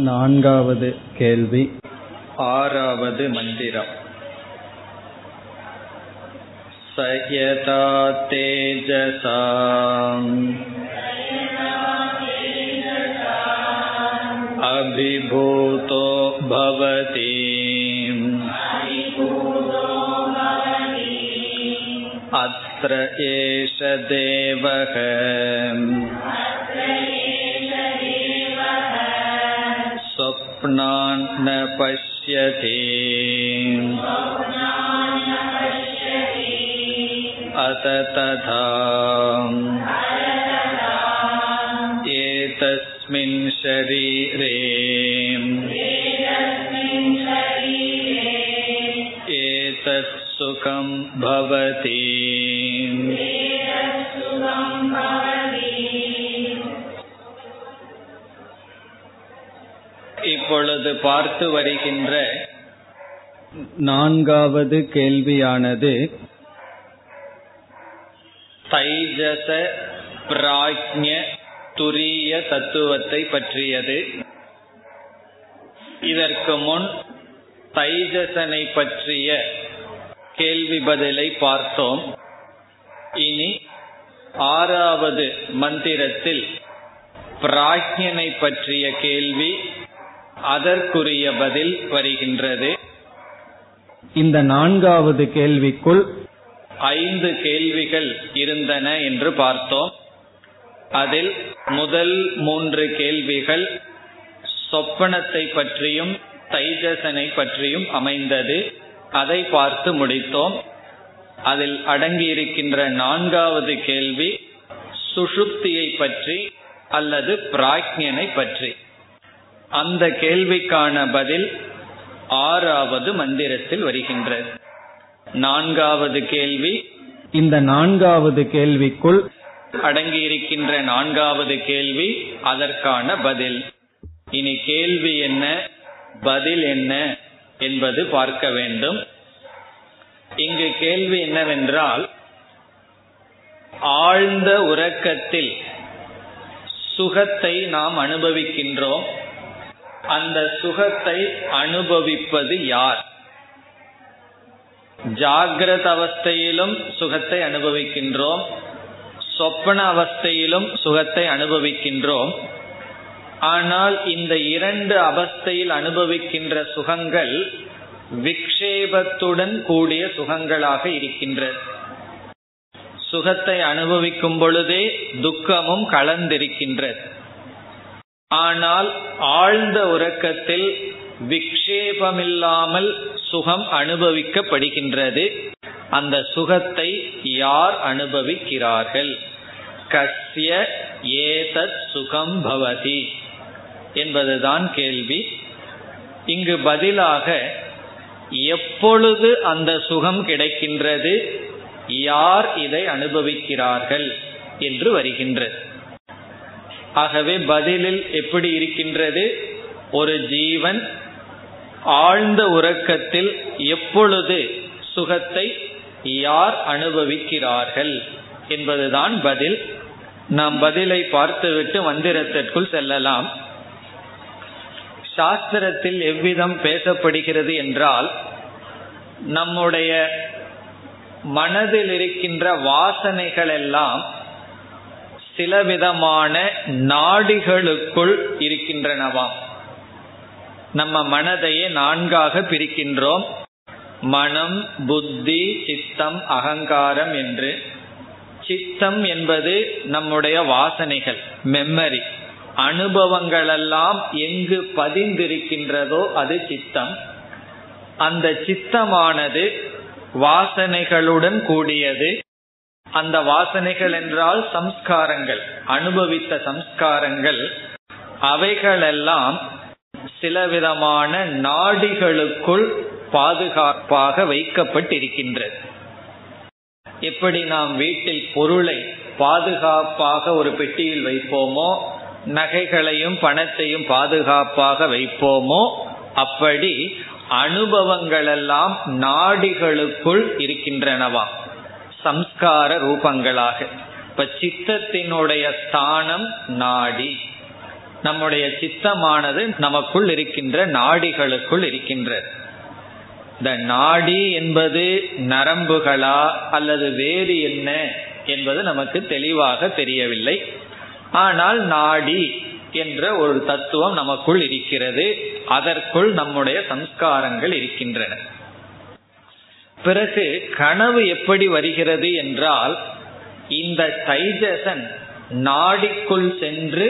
நான்காவது கேள்வி. ஆறாவது மந்திரம். சயதா தேஜசாம் அபிபூதோ பவதி. அத்திர ஏஷ தேவகம் स्वप्नान् न पश्यति। अत तथा। एतस्मिन् शरीरे। एतत् सुखं भवति இப்பொழுது பார்த்து வருகின்ற நான்காவது கேள்வியானது தைஜச பிராஜ்ய துரிய தத்துவத்தை பற்றியது. இதற்கு முன் தைஜசனை பற்றிய கேள்வி பதிலை பார்த்தோம். இனி ஆறாவது மந்திரத்தில் பிராஜ்யனை பற்றிய கேள்வி அதற்குரிய பதில் வருகின்றது. இந்த நான்காவது கேள்விக்குள் ஐந்து கேள்விகள் இருந்தன என்று பார்த்தோம். அதில் முதல் மூன்று கேள்விகள் சொப்பனத்தை பற்றியும் தைஜசனை பற்றியும் அமைந்தது. அதை பார்த்து முடித்தோம். அதில் அடங்கியிருக்கின்ற நான்காவது கேள்வி சுஷுப்தியை பற்றி அல்லது பிராக்ஞனை பற்றி. அந்த கேள்விக்கான பதில் ஆறாவது மந்திரத்தில் வருகின்றது நான்காவது கேள்வி. இந்த நான்காவது கேள்விக்குள் அடங்கியிருக்கின்ற நான்காவது கேள்வி அதற்கான பதில். இனி கேள்வி என்ன? பதில் என்ன என்பது பார்க்க வேண்டும். இங்கு கேள்வி என்னவென்றால் ஆழ்ந்த உறக்கத்தில் சுகத்தை நாம் அனுபவிக்கின்றோம். அந்த சுகத்தை அனுபவிப்பது யார்? ஜாகிரத அவஸ்தையிலும் சுகத்தை அனுபவிக்கின்றோம். சொப்பன அவஸ்தையிலும் சுகத்தை அனுபவிக்கின்றோம். ஆனால் இந்த இரண்டு அவஸ்தையில் அனுபவிக்கின்ற சுகங்கள் விக்ஷேபத்துடன் கூடிய சுகங்களாக இருக்கின்றது சுகத்தை அனுபவிக்கும் பொழுதே துக்கமும் கலந்திருக்கின்றது ஆனால் ஆழ்ந்த உறக்கத்தில் விக்ஷேபமில்லாமல் சுகம் அனுபவிக்கப்படுகின்றது. அந்த சுகத்தை யார் அனுபவிக்கிறார்கள்? கஸ்ய ஏதத் சுகம் பவதி என்பதுதான் கேள்வி. இங்கு பதிலாக எப்பொழுது அந்த சுகம் கிடைக்கின்றது? யார் இதை அனுபவிக்கிறார்கள்? என்று வருகின்றது. ஆகவே பதிலில் எப்படி இருக்கின்றது? ஒரு ஜீவன் ஆழ்ந்த உறக்கத்தில் எப்பொழுது சுகத்தை யார் அனுபவிக்கிறார்கள் என்பதுதான் பதில். நாம் பதிலை பார்த்துவிட்டு மந்திரத்திற்குள் செல்லலாம். சாஸ்திரத்தில் எவ்விதம் பேசப்படுகிறது என்றால் நம்முடைய மனதில் இருக்கின்ற வாசனைகள் எல்லாம் சில விதமான நாடிகளுக்குள் இருக்கின்றனவாம் நம்ம மனதையே நான்காக பிரிக்கின்றோம். மனம் புத்தி சித்தம் அகங்காரம் என்று. சித்தம் என்பது நம்முடைய வாசனைகள் மெம்மரி அனுபவங்களெல்லாம் எங்கு பதிந்திருக்கின்றதோ அது சித்தம். அந்த சித்தமானது வாசனைகளுடன் கூடியது. அந்த வாசனைகள் என்றால் சம்ஸ்காரங்கள் அனுபவித்த சம்ஸ்காரங்கள். அவைகளெல்லாம் சில விதமான நாடிகளுக்குள் பாதுகாப்பாக வைக்கப்பட்டிருக்கின்றது. எப்படி நாம் வீட்டில் பொருளை பாதுகாப்பாக ஒரு பெட்டியில் வைப்போமோ நகைகளையும் பணத்தையும் பாதுகாப்பாக வைப்போமோ அப்படி அனுபவங்களெல்லாம் நாடிகளுக்குள் இருக்கின்றனவா? சம்ஸ்கார ரூபங்களாக. இப்ப சித்தத்தினுடைய ஸ்தானம் நாடி. நம்முடைய சித்தமானது நமக்குள் இருக்கின்ற நாடிகளுக்குள் இருக்கின்றது இந்த நாடி என்பது நரம்புகளா அல்லது வேறு என்ன என்பது நமக்கு தெளிவாக தெரியவில்லை. ஆனால் நாடி என்ற ஒரு தத்துவம் நமக்குள் இருக்கிறது. அதற்குள் நம்முடைய சம்ஸ்காரங்கள் இருக்கின்றன. பிறகு கனவு எப்படி வருகிறது என்றால் இந்த தைஜசன் நாடிக்குள் சென்று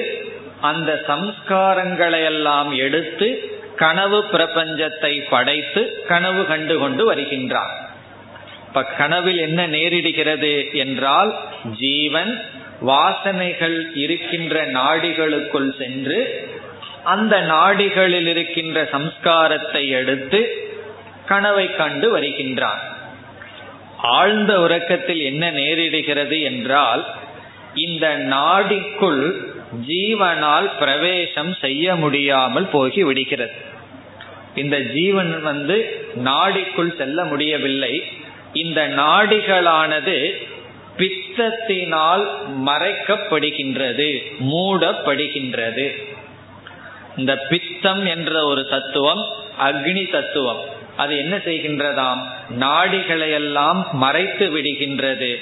அந்த சம்ஸ்காரங்களை எல்லாம் எடுத்து கனவு பிரபஞ்சத்தை படைத்து கனவு கண்டு கொண்டு வருகின்றான். இப்ப கனவில் என்ன நேரிடுகிறது என்றால் ஜீவன் வாசனைகள் இருக்கின்ற நாடிகளுக்குள் சென்று அந்த நாடிகளில் இருக்கின்ற சம்ஸ்காரத்தை எடுத்து கனவை கண்டு வருகின்றான். ஆழ்ந்த உறக்கத்தில் என்ன நேரிடுகிறது என்றால் இந்த நாடிக்குள் ஜீவனால் பிரவேசம் செய்ய முடியாமல் போகி விடுகிறது. இந்த ஜீவன் வந்து நாடிக்குள் செல்ல முடியவில்லை. இந்த நாடிகளானது பித்தத்தினால் மறைக்கப்படுகின்றது மூடப்படுகின்றது. இந்த பித்தம் என்ற ஒரு தத்துவம் அக்னி தத்துவம். அது என்ன செய்கின்றதாம்? நாடிகளையெல்லாம் மறைத்து விடுகின்றது.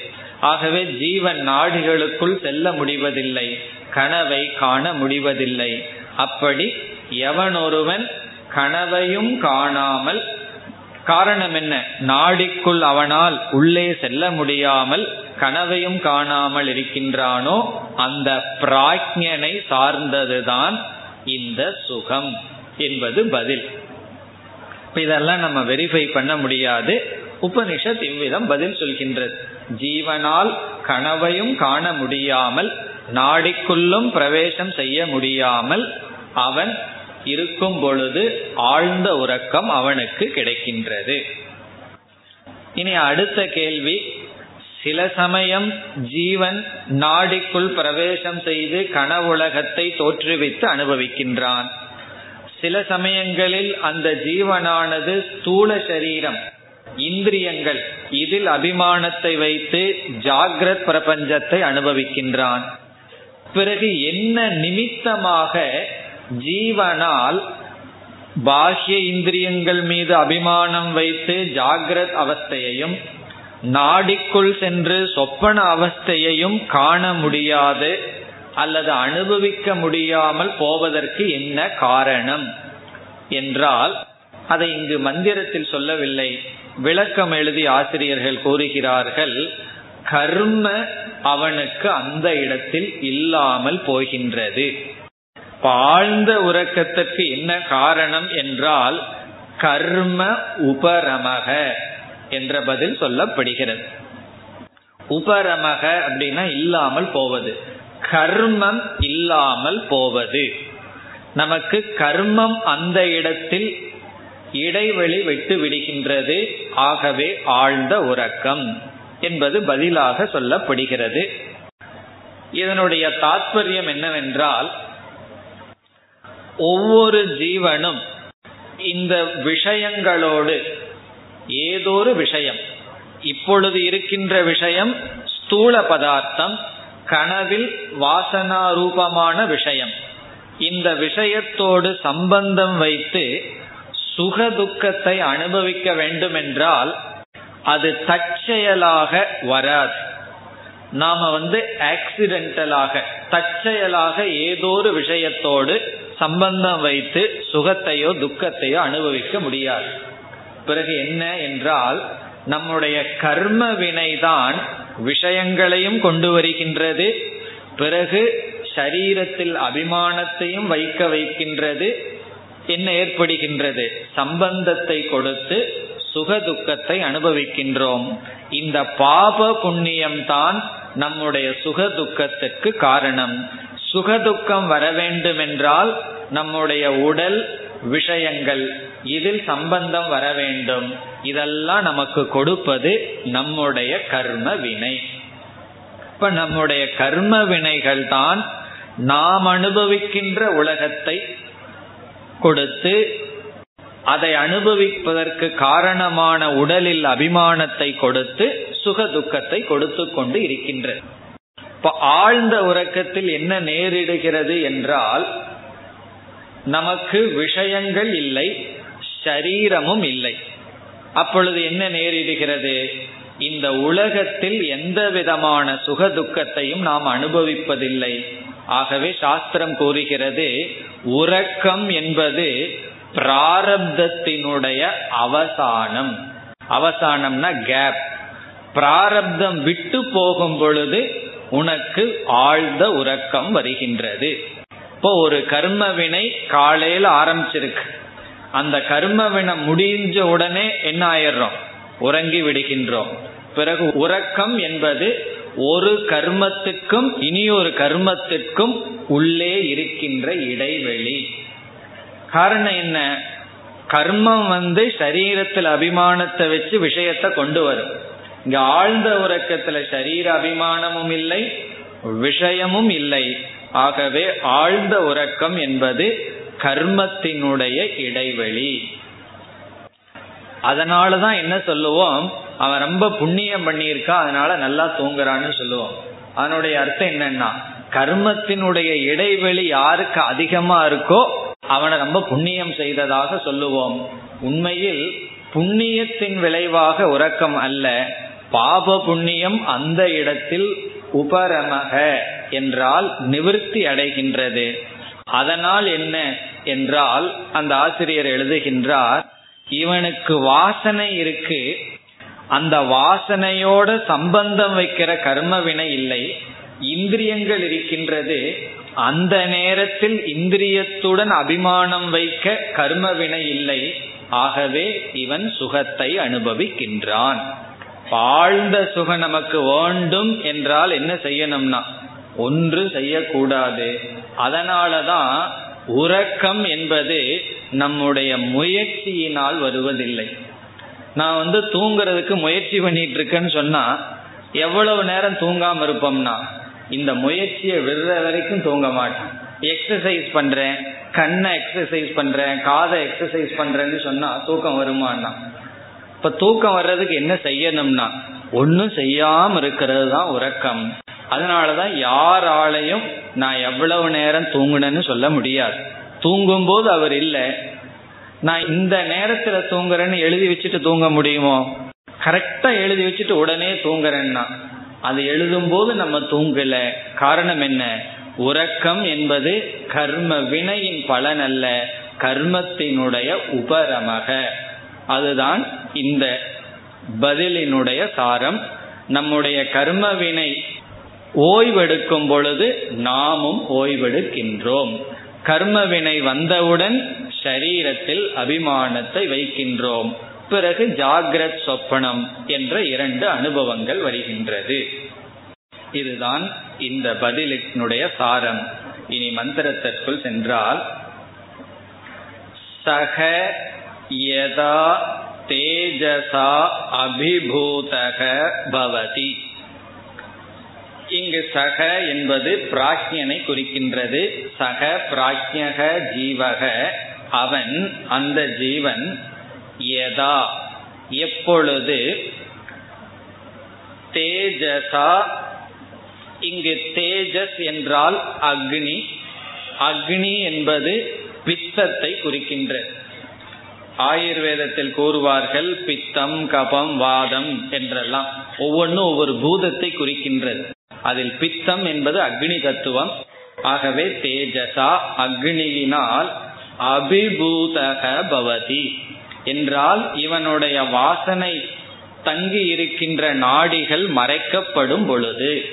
ஆகவே ஜீவன் நாடிகளுக்குள் செல்ல முடிவதில்லை. கனவை காண முடிவதில்லை. அப்படி எவனொருவன் கனவையும் காணாமல் காரணம் என்ன? நாடிக்குள் அவனால் உள்ளே செல்ல முடியாமல் கனவையும் காணாமல் இருக்கின்றானோ அந்த பிராஜ்யனை சார்ந்ததுதான் இந்த சுகம் என்பது பதில். இதெல்லாம் நம்ம வெரிஃபை பண்ண முடியாது. உபனிஷத் இவ்விதம் பதில் சொல்கின்றது. ஜீவனால் கனவையும் காண முடியாமல் நாடிக்குள்ளும் பிரவேசம் செய்ய முடியாமல் அவன் இருக்கும் பொழுது ஆழ்ந்த உறக்கம் அவனுக்கு கிடைக்கின்றது. இனி அடுத்த கேள்வி சில சமயம் ஜீவன் நாடிக்குள் பிரவேசம் செய்து கனவுலகத்தை தோற்றுவித்து அனுபவிக்கின்றான். சில சமயங்களில் அந்த ஜீவனானது ஸ்தூல சரீரம் இந்திரியங்கள். இதில் அபிமானத்தை வைத்து ஜாகிரத் பிரபஞ்சத்தை அனுபவிக்கின்றான். பிறகு என்ன நிமித்தமாக ஜீவனால் பாஹ்ய இந்திரியங்கள் மீது அபிமானம் வைத்து ஜாகிரத் அவஸ்தையையும் நாடிக்குள் சென்று சொப்பன அவஸ்தையையும் காண முடியாது. அல்லது அனுபவிக்க முடியாமல் போவதற்கு என்ன காரணம் என்றால் அதை இங்கு மந்திரத்தில் சொல்லவில்லை. விளக்கம் எழுதி ஆசிரியர்கள் கூறுகிறார்கள் கர்ம அவனுக்கு அந்த இடத்தில் இல்லாமல் போகின்றது. ஆழ்ந்த உறக்கத்திற்கு என்ன காரணம் என்றால் கர்ம உபரமக என்ற பதில் சொல்லப்படுகிறது. உபரமக அப்படின்னா இல்லாமல் போவது. கர்மம் இல்லாமல் போவது. நமக்கு கர்மம் அந்த இடத்தில் இடைவெளி விட்டு விடுகின்றது. ஆகவே ஆழ்ந்த உறக்கம் என்பது பதிலாக சொல்லப்படுகிறது. இதனுடைய தாற்பயம் என்னவென்றால் ஒவ்வொரு ஜீவனும் இந்த விஷயங்களோடு ஏதோரு விஷயம் இப்பொழுது இருக்கின்ற விஷயம் ஸ்தூல பதார்த்தம் கனவில் வாசனா ரூபமான விஷயம். இந்த விஷயத்தோடு சம்பந்தம் வைத்து சுக துக்கத்தை அனுபவிக்க வேண்டும் என்றால் அது தற்செயலாக வராது. நாம வந்து ஆக்சிடென்டலாக தற்செயலாக ஏதோ ஒரு விஷயத்தோடு சம்பந்தம் வைத்து சுகத்தையோ துக்கத்தையோ அனுபவிக்க முடியாது. பிறகு என்ன என்றால் நம்முடைய கர்ம வினைதான் விஷயங்களையும் கொண்டு வருகின்றது. பிறகு சரீரத்தில் அபிமானத்தையும் வைக்க வைக்கின்றது. என்ன ஏற்படுகின்றது. சம்பந்தத்தை கொடுத்து சுக துக்கத்தை அனுபவிக்கின்றோம். இந்த பாப புண்ணியம் தான் நம்முடைய சுக துக்கத்துக்கு காரணம். சுக துக்கம் வர வேண்டும் என்றால் நம்முடைய உடல் விஷயங்கள் இதில் சம்பந்தம் வர வேண்டும். இதெல்லாம் நமக்கு கொடுப்பது நம்முடைய கர்ம வினை. இப்ப நம்முடைய கர்ம வினைகள் தான் நாம் அனுபவிக்கின்ற உலகத்தை கொடுத்து அதை அனுபவிப்பதற்கு காரணமான உடலில் அபிமானத்தை கொடுத்து சுக துக்கத்தை கொடுத்து கொண்டு இருக்கின்றது இப்ப ஆழ்ந்த உறக்கத்தில் என்ன நேரிடுகிறது என்றால் நமக்கு விஷயங்கள் இல்லை. சரீரமும் இல்லை. அப்பொழுது என்ன நேரிடுகிறது? இந்த உலகத்தில் எந்த விதமான சுக துக்கத்தையும் நாம் அனுபவிப்பதில்லை. ஆகவே சாஸ்திரம் கூறுகிறது உறக்கம் என்பது பிராரப்தத்தினுடைய அவசானம். அவசானம்னா கேப் பிராரப்தம் விட்டு போகும் பொழுது உனக்கு ஆழ்ந்த உறக்கம் வருகின்றது. இப்போ ஒரு கர்மவினை காலையில் ஆரம்பிச்சிருக்கு. அந்த கர்ம முடிஞ்ச உடனே என்ன ஆயிடுறோம்? உறங்கி விடுகின்றோம். பிறகு உறக்கம் என்பது ஒரு கர்மத்துக்கும் இனி ஒரு கர்மத்திற்கும் உள்ளே இருக்கின்ற இடைவெளி. காரணம் என்ன? கர்மம் வந்து சரீரத்தில் அபிமானத்தை வச்சு விஷயத்தை கொண்டு வரும். இங்க ஆழ்ந்த உறக்கத்துல சரீர அபிமானமும் இல்லை விஷயமும் இல்லை. ஆகவே ஆழ்ந்த உறக்கம் என்பது கர்மத்தினுடைய இடைவெளி. அதனாலதான் என்ன சொல்லுவோம்? அவன் ரொம்ப புண்ணியம் பண்ணியிருக்கா அதனால நல்லா தூங்குறான்னு சொல்லுவோம். அதனுடைய அர்த்தம் என்னன்னா கர்மத்தினுடைய இடைவெளி யாருக்கு அதிகமா இருக்கோ அவனை ரொம்ப புண்ணியம் செய்ததாக சொல்லுவோம். உண்மையில் புண்ணியத்தின் விளைவாக உறக்கம் அல்ல பாப புண்ணியம் அந்த இடத்தில் உபரமக என்றால் நிவிருத்தி அடைகின்றது. அதனால் என்ன? என்றால் அந்த ஆசிரியர் எழுதுகின்றார் இவனுக்கு வாசனை இருக்கு. அந்த வாசனையோட சம்பந்தம் வைக்கிற கர்ம வினை இல்லை. இந்திரியங்கள் இருக்கின்றது. அந்த நேரத்தில் இந்திரியத்துடன் அபிமானம் வைக்க கர்ம வினை இல்லை. ஆகவே இவன் சுகத்தை அனுபவிக்கின்றான். ஆழ்ந்த சுகம் நமக்கு வேண்டும் என்றால் என்ன செய்யணும்னா ஒன்று செய்யக்கூடாது. அதனாலதான் உறக்கம் என்பது நம்முடைய முயற்சியினால் வருவதில்லை. நான் வந்து தூங்குறதுக்கு முயற்சி பண்ணிட்டு இருக்கேன்னு சொன்னா எவ்வளவு நேரம் தூங்காம இருப்போம்னா இந்த முயற்சியை விடுற வரைக்கும் தூங்க மாட்டேன். எக்ஸசைஸ் பண்றேன் கண்ணை எக்ஸசைஸ் பண்றேன் காதை எக்ஸசைஸ் பண்றேன்னு சொன்னா தூக்கம் வருமானா? இப்ப தூக்கம் வர்றதுக்கு என்ன செய்யணும்னா ஒன்னும் செய்யாம இருக்கிறது தான் உறக்கம். அதனாலதான் யாராலையும் நான் எவ்வளவு நேரம் தூங்குனேன்னு சொல்ல முடியாது. தூங்கும் போது அவர் இல்லை. நான் இந்த நேரத்துல தூங்குறேன்னு எழுதி வச்சுட்டு தூங்க முடியுமோ? கரெக்டா எழுதி வச்சுட்டு உடனே தூங்குறேன்னா அது எழுதும் போது நம்ம தூங்கல. காரணம் என்ன? உறக்கம் என்பது கர்ம வினையின் பலன் அல்ல கர்மத்தினுடைய உபரமக. அதுதான் இந்த பதிலினுடைய சாரம். நம்முடைய கர்ம வினை ஓய்வெடுக்கும் பொழுது நாமும் ஓய்வெடுக்கின்றோம். கர்ம வினை வந்தவுடன் ஷரீரத்தில் அபிமானத்தை வைக்கின்றோம். பிறகு ஜாகிரத் சொப்பனம் என்ற இரண்டு அனுபவங்கள் வருகின்றது. இதுதான் இந்த பதிலினுடைய சாரம். இனி மந்திரத்திற்குள் சென்றால் சக யதா தேஜசா அபிபூதக பவதி. இங்கு சக என்பது பிராஜ்யனை குறிக்கின்றது. சக பிராஜ்யக ஜீவக அவன் அந்த ஜீவன் எதா எப்பொழுது தேஜசா இங்கு தேஜஸ் என்றால் அக்னி. அக்னி என்பது பித்தத்தை குறிக்கின்றது ஆயுர்வேதத்தில் கூறுவார்கள் பித்தம் கபம் வாதம் என்றெல்லாம். ஒவ்வொன்றும் ஒவ்வொரு பூதத்தை குறிக்கின்றது. அதில் பித்தம் என்பது அக்னி தத்துவம். ஆகவே தேஜசா அக்னியினால் அபிபூதக பவதி. என்றால் இவனுடைய வாசனை தங்கி இருக்கின்ற நாடிகள் மறைக்கப்படும் பொழுது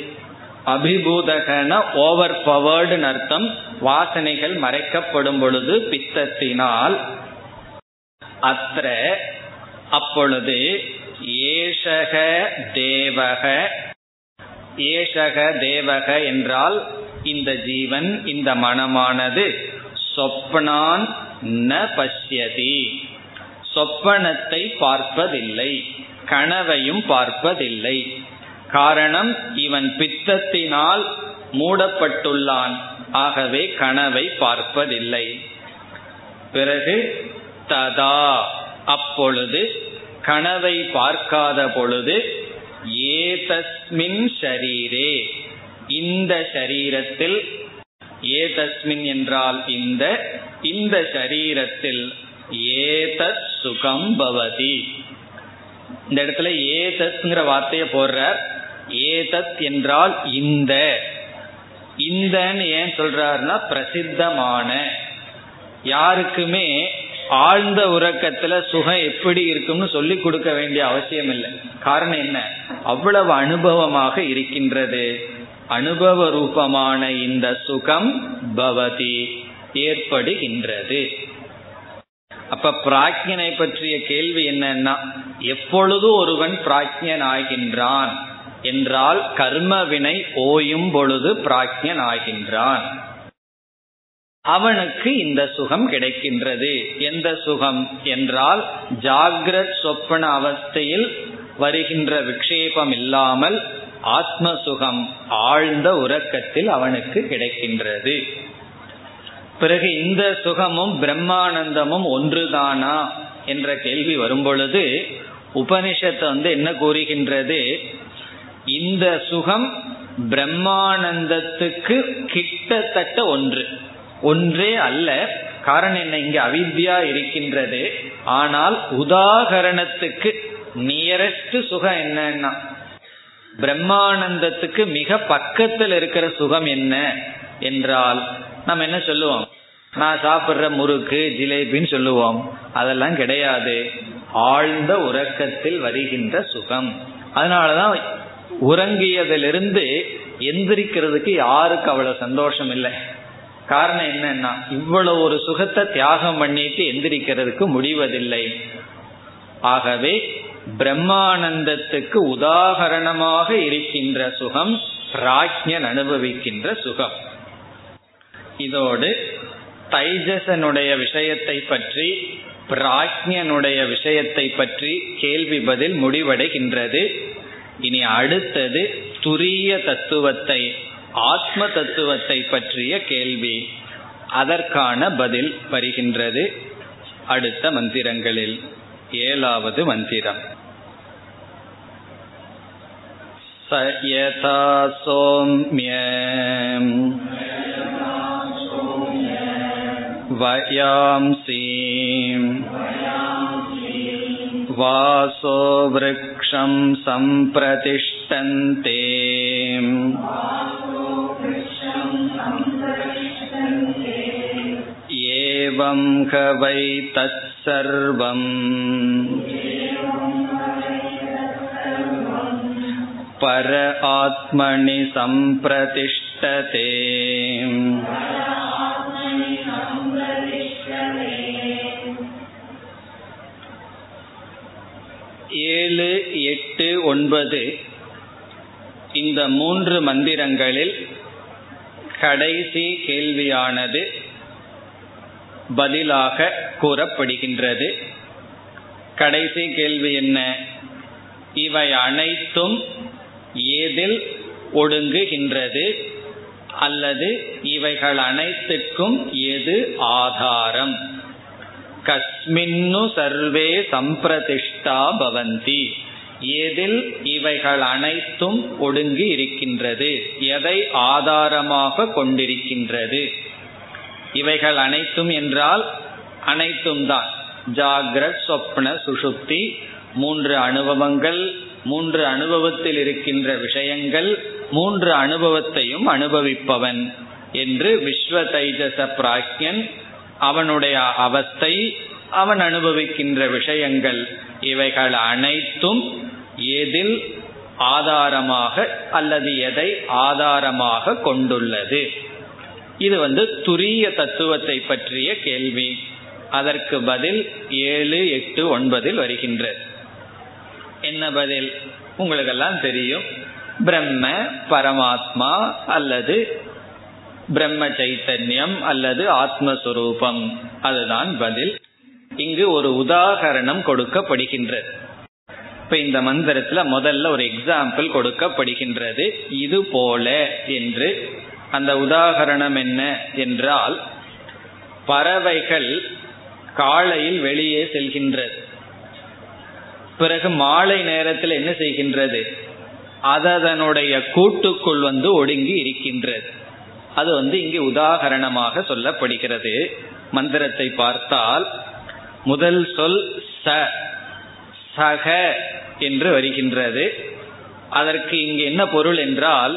அபிபூதகன ஓவர் பவர்டு அர்த்தம். வாசனைகள் மறைக்கப்படும் பொழுது பித்தத்தினால் அத்த அப்பொழுது ஏஷக தேவக ஏஷக தேவக என்றால் இந்த ஜீவன் இந்த மனமானது. சொப்பனான் ந பசியதி சொப்பனத்தை பார்ப்பதில்லை கனவையும் பார்ப்பதில்லை. காரணம் இவன் பித்தத்தினால் மூடப்பட்டுள்ளான் ஆகவே கனவை பார்ப்பதில்லை. பிறகு ததா அப்பொழுது கனவை பார்க்காத பொழுது ஏதஸ்மின் ஷரீரே. இந்த ஷரீரத்தில் ஏதஸ்மின் என்றால் இந்த இந்த சரீரத்தில் ஏதத் சுகம் பவதி. இந்த இடத்துல ஏதத்ங்கிற வார்த்தையை போடுறார். ஏதத் என்றால் இந்த. இந்தன்னு ஏன் சொல்றாருன்னா பிரசித்தமான. யாருக்குமே ஆழ்ந்த உறக்கத்துல சுகம் எப்படி இருக்கும்னு சொல்லி கொடுக்க வேண்டிய அவசியம் இல்லை. காரணம் என்ன? அவ்வளவு அனுபவமாக இருக்கின்றது. அனுபவ ரூபமான இந்த சுகம் பவதி ஏற்படுகின்றது. அப்ப பிராக்ஞனை பற்றிய கேள்வி என்னன்னா எப்பொழுது ஒருவன் பிராக்ஞன் ஆகின்றான் என்றால் கர்ம வினை ஓயும் பொழுது பிராக்ஞன் ஆகின்றான் அவனுக்கு இந்த சுகம் கிடைக்கின்றது. எந்த சுகம் என்றால் ஜாகிரத் சொப்பன அவஸ்தையில் வருகின்ற விக்ஷேபம் இல்லாமல் ஆத்ம சுகம் ஆழ்ந்த உறக்கத்தில் அவனுக்கு கிடைக்கின்றது. பிறகு இந்த சுகமும் பிரம்மானந்தமும் ஒன்றுதானா என்ற கேள்வி வரும்பொழுது உபனிஷத்து வந்து என்ன கூறுகின்றது? இந்த சுகம் பிரம்மானந்தத்துக்கு கிட்டத்தட்ட ஒன்று. ஒன்றே அல்ல. காரணம் என்ன? இங்க அவித்யா இருக்கின்றது. ஆனால் உதாகரணத்துக்கு நியரஸ்ட் சுகம் என்னன்னா பிரம்மானந்தத்துக்கு மிக பக்கத்தில் இருக்கிற சுகம் என்ன என்றால் நம்ம என்ன சொல்லுவோம்? நான் சாப்பிட்ற முறுக்கு ஜிலேபின்னு சொல்லுவோம். அதெல்லாம் கிடையாது. ஆழ்ந்த உறக்கத்தில் வருகின்ற சுகம். அதனாலதான் உறங்கியதிலிருந்து எந்திரிக்கிறதுக்கு யாருக்கு அவ்வளவு சந்தோஷம் இல்லை? காரணம் என்னன்னா இவ்வளவு ஒரு சுகத்தை தியாகம் பண்ணிட்டு எந்திரிக்கிறதுக்கு முடிவதில்லை. ஆகவே பிரம்மானந்தத்துக்கு உதாகரணமாக இருக்கின்ற சுகம் பிராஜ்யன் அனுபவிக்கின்ற சுகம். இதோடு தைஜசனுடைய விஷயத்தை பற்றி பிராஜ்யனுடைய விஷயத்தை பற்றி கேள்வி பதில் முடிவடைகின்றது. இனி அடுத்தது துரிய தத்துவத்தை. ஆத்ம தத்துவத்தை பற்றிய கேள்வி அதற்கான பதில் வருகின்றது அடுத்த மந்திரங்களில் ஏழாவது மந்திரம் स यथा सौम्य वयांसीम् वासो वृक्षं सम्प्रतिष्ठन्ते एवं ह वै तत्सर्वम् पर आत्मनि सम्प्रतिष्ठते ஏழு எட்டு ஒன்பது இந்த மூன்று மந்திரங்களில் கடைசி கேள்வியானது பதிலாக கூறப்படுகின்றது. கடைசி கேள்வி என்ன? இவை அனைத்தும் ஏதில் ஒடுங்குகின்றது அல்லது இவைகள் அனைத்துக்கும் எது ஆதாரம்? கஸ்மின்னு சர்வே சம்பிரதிஷ்டா பவந்தி. எதில் இவைகள் அனைத்தும் ஒடுங்கி இருக்கின்றது. எதை ஆதாரமாக கொண்டிருக்கின்றது? இவைகள் அனைத்தும் என்றால் அனைத்தும் தான். ஜாகிரத் சொப்ன சுஷுப்தி மூன்று அனுபவங்கள் மூன்று அனுபவத்தில் இருக்கின்ற விஷயங்கள் மூன்று அனுபவத்தையும் அனுபவிப்பவன் என்று விஸ்வ தைஜச பிராக்யன் அவனுடைய அவஸ்தை அவன் அனுபவிக்கின்ற விஷயங்கள். இவைகள் அனைத்தும் எதில் ஆதாரமாக அல்லது எதை ஆதாரமாக கொண்டுள்ளது? இது வந்து துரிய தத்துவத்தை பற்றிய கேள்வி. அதற்கு பதில் ஏழு எட்டு ஒன்பதில் வருகின்றது என்ன பதில்? உங்களுக்கெல்லாம் தெரியும். பிரம்ம பரமாத்மா அல்லது பிரம்ம சைத்தன்யம் அல்லது ஆத்மஸ்வரூபம். அதுதான் பதில். இங்கு ஒரு உதாகரணம் கொடுக்கப்படுகின்றது இப்ப இந்த மந்திரத்துல முதல்ல ஒரு எக்ஸாம்பிள் கொடுக்கப்படுகின்றது. இது போல என்று அந்த உதாகரணம் என்ன என்றால் பறவைகள் காலையில் வெளியே செல்கின்றது. பிறகு மாலை நேரத்தில் என்ன செய்கின்றது? அதனுடைய கூட்டுக்குள் வந்து ஒடுங்கி இருக்கின்றது. அது வந்து இங்கே உதாகரணமாக சொல்லப்படுகிறது. மந்திரத்தை பார்த்தால் முதல் சொல் ச சக என்று வருகின்றது. அதற்கு இங்கு என்ன பொருள் என்றால்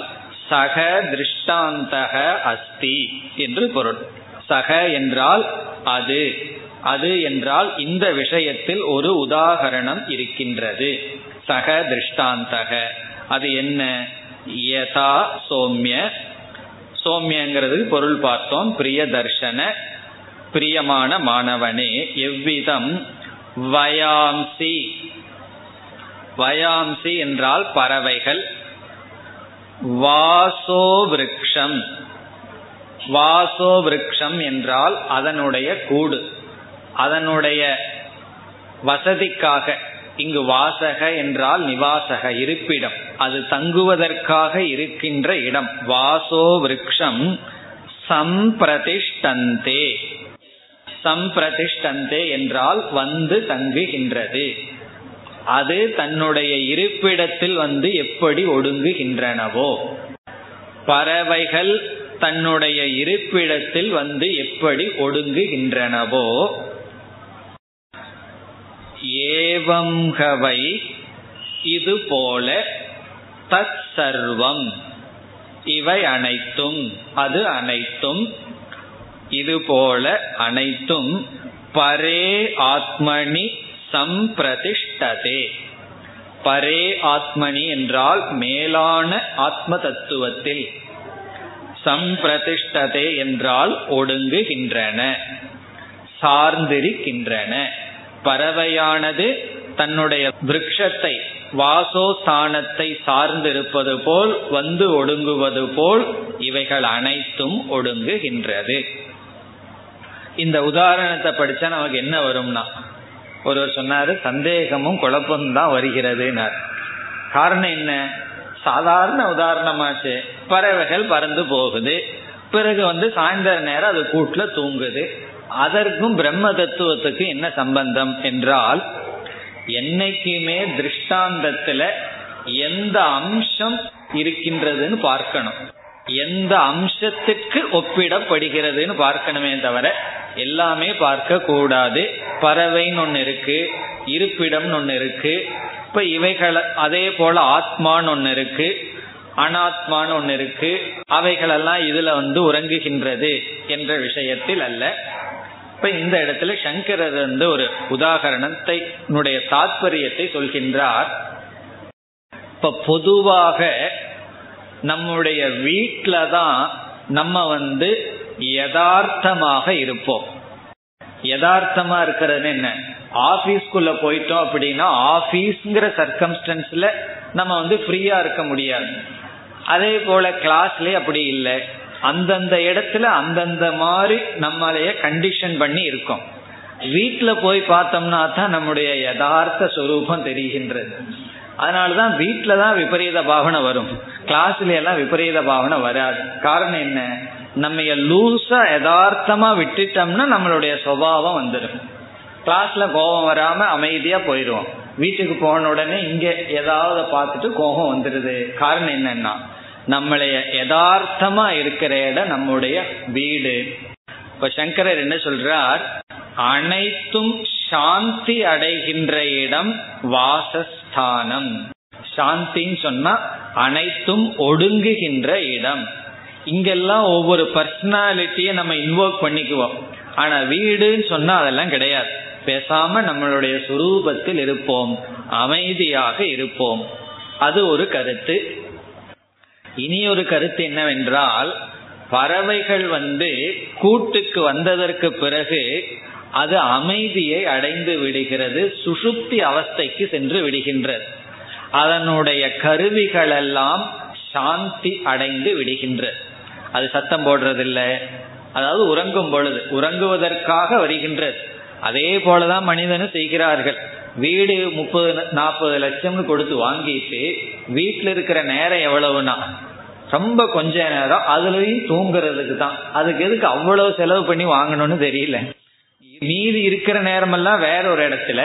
சக திருஷ்டாந்தக அஸ்தி என்று பொருள். சக என்றால் அது. அது என்றால் இந்த விஷயத்தில் ஒரு உதாகரணம் இருக்கின்றது. சக திருஷ்டாந்தக. அது என்ன? யதா சோம்ய. சோம்யங்கிறது பொருள் பார்த்தோம். பிரிய தர்ஷன. பிரியமான மாணவனே எவ்விதம்? வயாம்சி. வயாம்சி என்றால் பறவைகள். வாசோ விரக்ஷம். வாசோ விரக்ஷம் என்றால் அதனுடைய கூடு. அதனுடைய வசதிக்காக இங்கு வாசக என்றால் நிவாசக இருப்பிடம். அது தங்குவதற்காக இருக்கின்ற இடம். வாசோ விரக்ஷம் சம்பிரதிஷ்டந்தே. சம்பிரதிஷ்டந்தே என்றால் வந்து தங்குகின்றது. அது தன்னுடைய இருப்பிடத்தில் வந்து எப்படி ஒடுங்குகின்றனவோ. பறவைகள் தன்னுடைய இருப்பிடத்தில் வந்து எப்படி ஒடுங்குகின்றனவோ. ஏவம்கவை இது போல தத் சர்வம் இவை அனைத்தும் அது அனைத்தும் இதுபோல அனைத்தும் பரே ஆத்மனி சம்பிரதிஷ்டதே. பரே ஆத்மனி என்றால் மேலான ஆத்ம தத்துவத்தில் சம்பிரதிஷ்டதே என்றால் ஒடுங்குகின்றன சார்ந்திருக்கின்றன. பறவையானது தன்னுடைய விரக்ஷத்தை வாசோஸ்தானத்தை சார்ந்திருப்பது போல் வந்து ஒடுங்குவது போல் இவைகள் அனைத்தும் ஒடுங்குகின்றது. இந்த உதாரணத்தை படிச்சா நமக்கு என்ன வரும்னா ஒருவர் சொன்னாரு சந்தேகமும் குழப்பமும் தான் வருகிறதுனார். காரணம் என்ன? சாதாரண உதாரணமாச்சு. பறவைகள் பறந்து போகுது. பிறகு வந்து சாயந்தர நேரம் அது கூட்டுல தூங்குது. அதற்கும் பிரம்ம தத்துவத்துக்கு என்ன சம்பந்தம் என்றால் என்னைக்குமே திருஷ்டாந்தத்துல எந்த அம்சம் இருக்கின்றதுன்னு பார்க்கணும். எந்த அம்சத்துக்கு ஒப்பிடப்படுகிறதுன்னு பார்க்கணுமே தவிர எல்லாமே பார்க்க கூடாது பறவைன்னு ஒன்று இருக்கு இருப்பிடம்னு ஒன்று இருக்கு இப்ப இவைகள் அதே போல ஆத்மான்னு ஒன்று இருக்கு அனாத்மான்னு ஒன்று இருக்கு அவைகளெல்லாம் இதுல வந்து உறங்குகின்றது என்ற விஷயத்தில் அல்ல. இப்ப இந்த இடத்துல சங்கரர் வந்து ஒரு உதாகரணத்தை தாத்பரியத்தை சொல்கின்றார். இப்ப பொதுவாக நம்முடைய வீட்டில தான் நம்ம வந்து யதார்த்தமாக இருப்போம். யதார்த்தமா இருக்கிறது என்ன? ஆபீஸ்க்குள்ள போயிட்டோம் அப்படின்னா ஆபீஸ்ங்கிற சர்க்கம்ஸ்டன்ஸ்ல நம்ம வந்து ஃப்ரீயா இருக்க முடியாது. அதே போல கிளாஸ்லயே அப்படி இல்லை. அந்தந்த இடத்துல அந்தந்த மாதிரி நம்மளைய கண்டிஷன் பண்ணி இருக்கோம். வீட்டில் போய் பார்த்தோம்னா தான் நம்முடைய யதார்த்த சுரூபம் தெரிகின்றது. அதனாலதான் வீட்டில தான் விபரீத பாவனை வரும். கிளாஸ்ல எல்லாம் விபரீத பாவனை வராது. காரணம் என்ன? நம்ம லூசா யதார்த்தமா விட்டுட்டோம்னா நம்மளுடைய சுவாவம் வந்துடும் கிளாஸ்ல கோபம் வராம அமைதியா போயிடுவோம் வீட்டுக்கு போன உடனே இங்க ஏதாவது பார்த்துட்டு கோபம் வந்துடுது காரணம் என்னன்னா நம்மளைய யதார்த்தமா இருக்கிற இடம் நம்முடைய வீடு. இப்ப சங்கரர் என்ன சொல்றார்? அனைத்தும் சாந்தி அடைகின்ற இடம் வாசஸ்தானம். சாந்தின்னு சொன்னா அனைத்தும் ஒடுங்குகின்ற இடம். இங்கெல்லாம் ஒவ்வொரு பர்சனாலிட்டியை நம்ம இன்வோக் பண்ணிக்குவோம். ஆனா வீடுன்னு சொன்னா அதெல்லாம் கிடையாது. பேசாம நம்மளுடைய சுரூபத்தில் இருப்போம். அமைதியாக இருப்போம். அது ஒரு கருத்து. இனி ஒரு கருத்து என்னவென்றால் பறவைகள் வந்து கூட்டுக்கு வந்ததற்கு பிறகு அது அமைதியை அடைந்து விடுகிறது சுசுப்தி அவஸ்தைக்கு சென்று விடுகின்றது. அதனுடைய கருவிகள் எல்லாம் சாந்தி அடைந்து விடுகின்றது. அது சத்தம் போடுறதில்லை. அதாவது உறங்கும் பொழுது உறங்குவதற்காக வருகின்றது. அதே போலதான் மனிதனும் செய்கிறார்கள். வீடு முப்பது நாற்பது லட்சம்னு கொடுத்து வாங்கிட்டு வீட்டில் இருக்கிற நேரம் எவ்வளவுனா ரொம்ப கொஞ்ச நேரம் அதுலயும் தூங்குறதுக்கு தான் அதுக்கு எதுக்கு அவ்வளவு செலவு பண்ணி வாங்கணும்னு தெரியல. மீதி இருக்கிற நேரமெல்லாம் வேற ஒரு இடத்துல.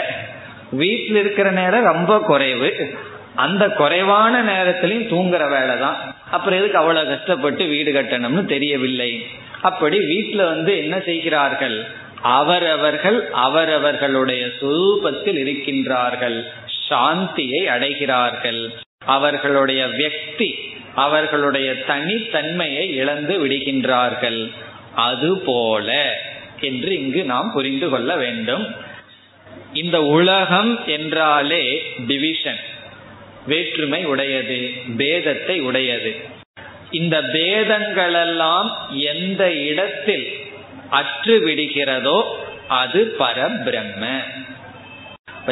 வீட்டில் இருக்கிற நேரம் ரொம்ப குறைவு. அந்த குறைவான நேரத்திலையும் தூங்குற வேலை தான். அப்புறம் எதுக்கு அவ்வளவு கஷ்டப்பட்டு வீடு கட்டணும்னு தெரியவில்லை. அப்படி வீட்டுல வந்து என்ன செய்கிறார்கள்? அவரவர்கள் அவரவர்களுடைய சுரூபத்தில் இருக்கின்றார்கள். சாந்தியை அடைகிறார்கள். அவர்களுடைய வியக்தி அவர்களுடைய தனித்தன்மையை இழந்து விடுகின்றார்கள். அதுபோல என்று இங்கு நாம் புரிந்து கொள்ள வேண்டும். இந்த உலகம் என்றாலே டிவிஷன் வேற்றுமை உடையது பேதத்தை உடையது. இந்த பேதங்களெல்லாம் எந்த இடத்தில் அற்று விடுகிறதோ அது பரபிரம்ம.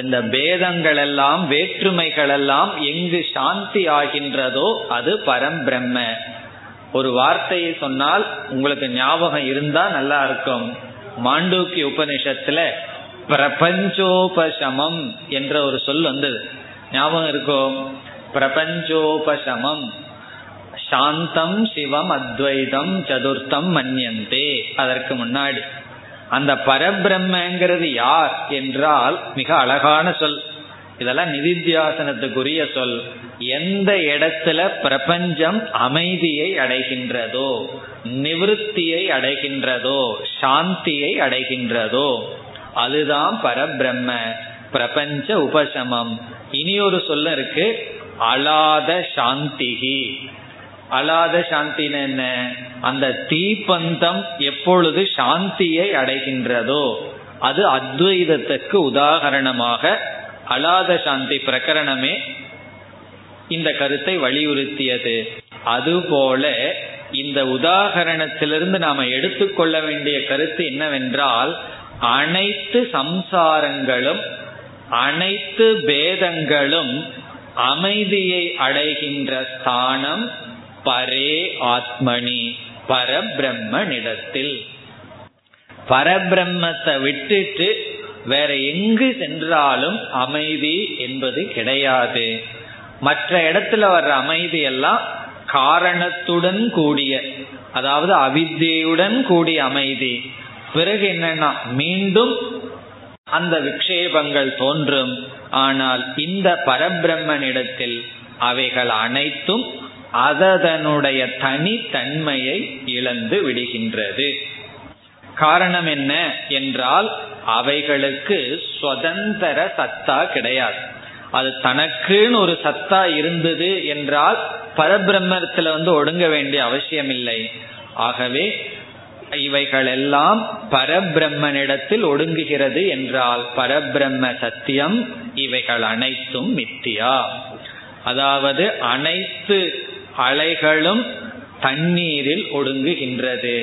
இந்த பேதங்கள் எல்லாம் வேற்றுமைகள் எல்லாம் எங்கு சாந்தி ஆகின்றதோ அது பரம்பிரம்ம ஒரு வார்த்தையை சொன்னால் உங்களுக்கு ஞாபகம் இருந்தா நல்லா இருக்கும். மாண்டூக்கி உபனிஷத்துல பிரபஞ்சோபசமம் என்ற ஒரு சொல் வந்தது. ஞாபகம் இருக்கும் பிரபஞ்சோபசமம். சாந்தம் சிவம் அத்வைதம் சதுர்த்தம் மன்யந்தே. அதற்கு முன்னாடி. அந்த பரபிரம்மங்கிறது யார் என்றால் மிக அழகான சொல். இதெல்லாம் நிதித்தியாசனத்துக்குரிய சொல். எந்த இடத்துல பிரபஞ்சம் அமைதியை அடைகின்றதோ நிவிருத்தியை அடைகின்றதோ சாந்தியை அடைகின்றதோ அதுதான் பரபிரம்ம பிரபஞ்ச உபசமம். இனி ஒரு சொல்ல இருக்கு அலாத சாந்திகி அலாத சாந்தின்னு என்ன? அந்த தீப்பந்தம் எப்பொழுது சாந்தியை அடைகின்றதோ அது அத்வைதத்துக்கு உதாகரணமாக அலாத சாந்தி பிரகரணமே இந்த கருத்தை வலியுறுத்தியது. அதுபோல இந்த உதாகரணத்திலிருந்து நாம எடுத்துக்கொள்ள வேண்டிய கருத்து என்னவென்றால் அனைத்து சம்சாரங்களும் அனைத்து பேதங்களும் அமைதியை அடைகின்ற ஸ்தானம் பரே ஆத்மனி பரபிரம்மனிடத்தில் பரபிரம்மத்தை விட்டுட்டு வேற எங்கு சென்றாலும் அமைதி என்பது கிடையாது. மற்ற இடத்துல வர்ற அமைதி எல்லாம் காரணத்துடன் கூடிய அதாவது அவித்தியுடன் கூடிய அமைதி. பிறகு என்னன்னா மீண்டும் அந்த விக்ஷேபங்கள் தோன்றும். ஆனால் இந்த பரபிரம்மனிடத்தில் அவைகள் அனைத்தும் அதனுடைய தனித்தன்மையை இழந்து விடுகின்றது. காரணம் என்ன என்றால் அவைகளுக்கு சுதந்திர சத்தா கிடையாது. அது தனக்குன்னு ஒரு சத்தா இருந்தது என்றால் பரபிரம்மத்துல வந்து ஒடுங்க வேண்டிய அவசியம் இல்லை ஆகவே இவைகளெல்லாம் பரபிரம்மனிடத்தில் ஒடுங்குகிறது என்றால் பரபிரம்ம சத்தியம் இவைகள் அனைத்தும் மித்தியா. அதாவது அனைத்து அலைகளும் தண்ணீரில் ஒடுங்குகின்றது.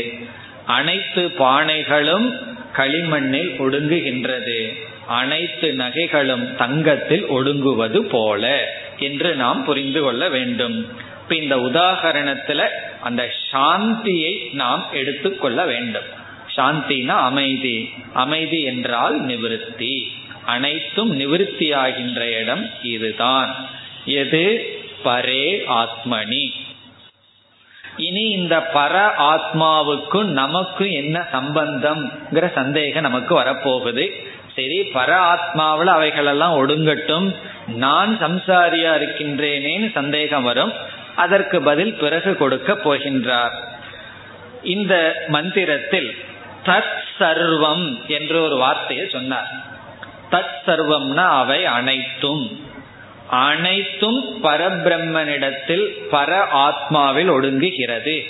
அனைத்து பானைகளும் களிமண்ணில் ஒடுங்குகின்றது. அனைத்து நகைகளும் தங்கத்தில் ஒடுங்குவது போல என்று நாம் புரிந்து கொள்ள வேண்டும். இப்ப இந்த உதாகரணத்துல அந்த சாந்தியை நாம் எடுத்துக்கொள்ள வேண்டும். சாந்தினா அமைதி. அமைதி என்றால் நிவிருத்தி. அனைத்தும் நிவிருத்தியாகின்ற இடம் இதுதான். எது? பரே ஆத்மனி. இனி இந்த பர ஆத்மாவுக்கும் நமக்கும் என்ன சம்பந்தம்ங்கிற சந்தேகம் நமக்கு வரப்போகுது. சரி பர ஆத்மாவில் அவைகளெல்லாம் ஒடுங்கட்டும். நான் சம்சாரியா இருக்கின்றேனேன்னு சந்தேகம் வரும். அதற்கு பதில் பிறகு கொடுக்க போகின்றார். இந்த மந்திரத்தில் தத் சர்வம் என்ற ஒரு வார்த்தையை சொன்னார். தத் சர்வம்னா அவை அனைத்தும். அனைத்தும் பரபிரம்மனிடத்தில் பர ஆத்மாவில் ஒடுங்குகிறது.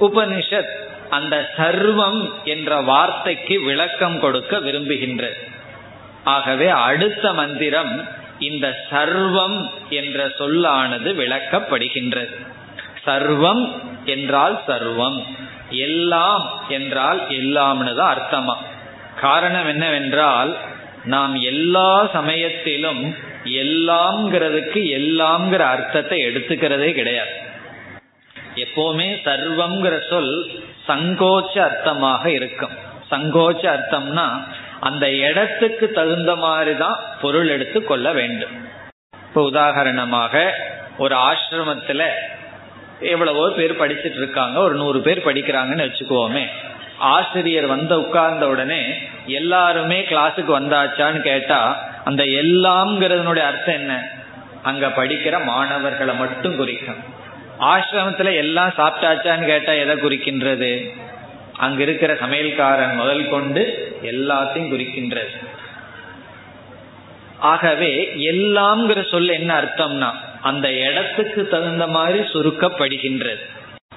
உபனிஷத் அந்த சர்வம் என்ற வார்த்தைக்கு விளக்கம் கொடுக்க விரும்புகின்றது. ஆகவே அடுத்த மந்திரம் இந்த சர்வம் என்ற சொல்லானது விளக்கப்படுகின்றது. சர்வம் என்றால் சர்வம் எல்லாம் என்றால் எல்லாம்னு தான் அர்த்தமா. காரணம் என்னவென்றால் நாம் எல்லா சமயத்திலும் எல்லாம்ங்கிறதுக்கு எல்லாம்ங்கிற அர்த்தத்தை எடுத்துக்கிறதே கிடையாது. எப்பவுமே சர்வம்ங்கிற சொல் சங்கோச்ச அர்த்தமாக இருக்கும். சங்கோச்ச அர்த்தம்னா அந்த இடத்துக்கு தகுந்த மாதிரி தான் பொருள் எடுத்து கொள்ள வேண்டும். இப்போ உதாரணமாக ஒரு ஆசிரமத்துல எவ்வளவோ பேர் படிச்சுட்டு இருக்காங்க ஒரு நூறு பேர் படிக்கிறாங்கன்னு வச்சுக்குவோமே. ஆசிரியர் வந்த உட்கார்ந்த உடனே எல்லாருமே கிளாஸுக்கு வந்தாச்சான்னு கேட்டா அந்த எல்லாம்ங்கிறதுனுடைய அர்த்தம் என்ன? அங்க படிக்கிற மாணவர்களை மட்டும் குறிக்கும். ஆசிரமத்துல எல்லாம் சாப்பிட்டாச்சான்னு கேட்டா எதை குறிக்கின்றது? அங்க இருக்கிற சமையல்காரன் முதல் கொண்டு எல்லாத்தையும் குறிக்கின்றது. ஆகவே எல்லாம்ங்கிற சொல் என்ன அர்த்தம்னா அந்த இடத்துக்கு தகுந்த மாதிரி சுருக்கப்படுகின்றது.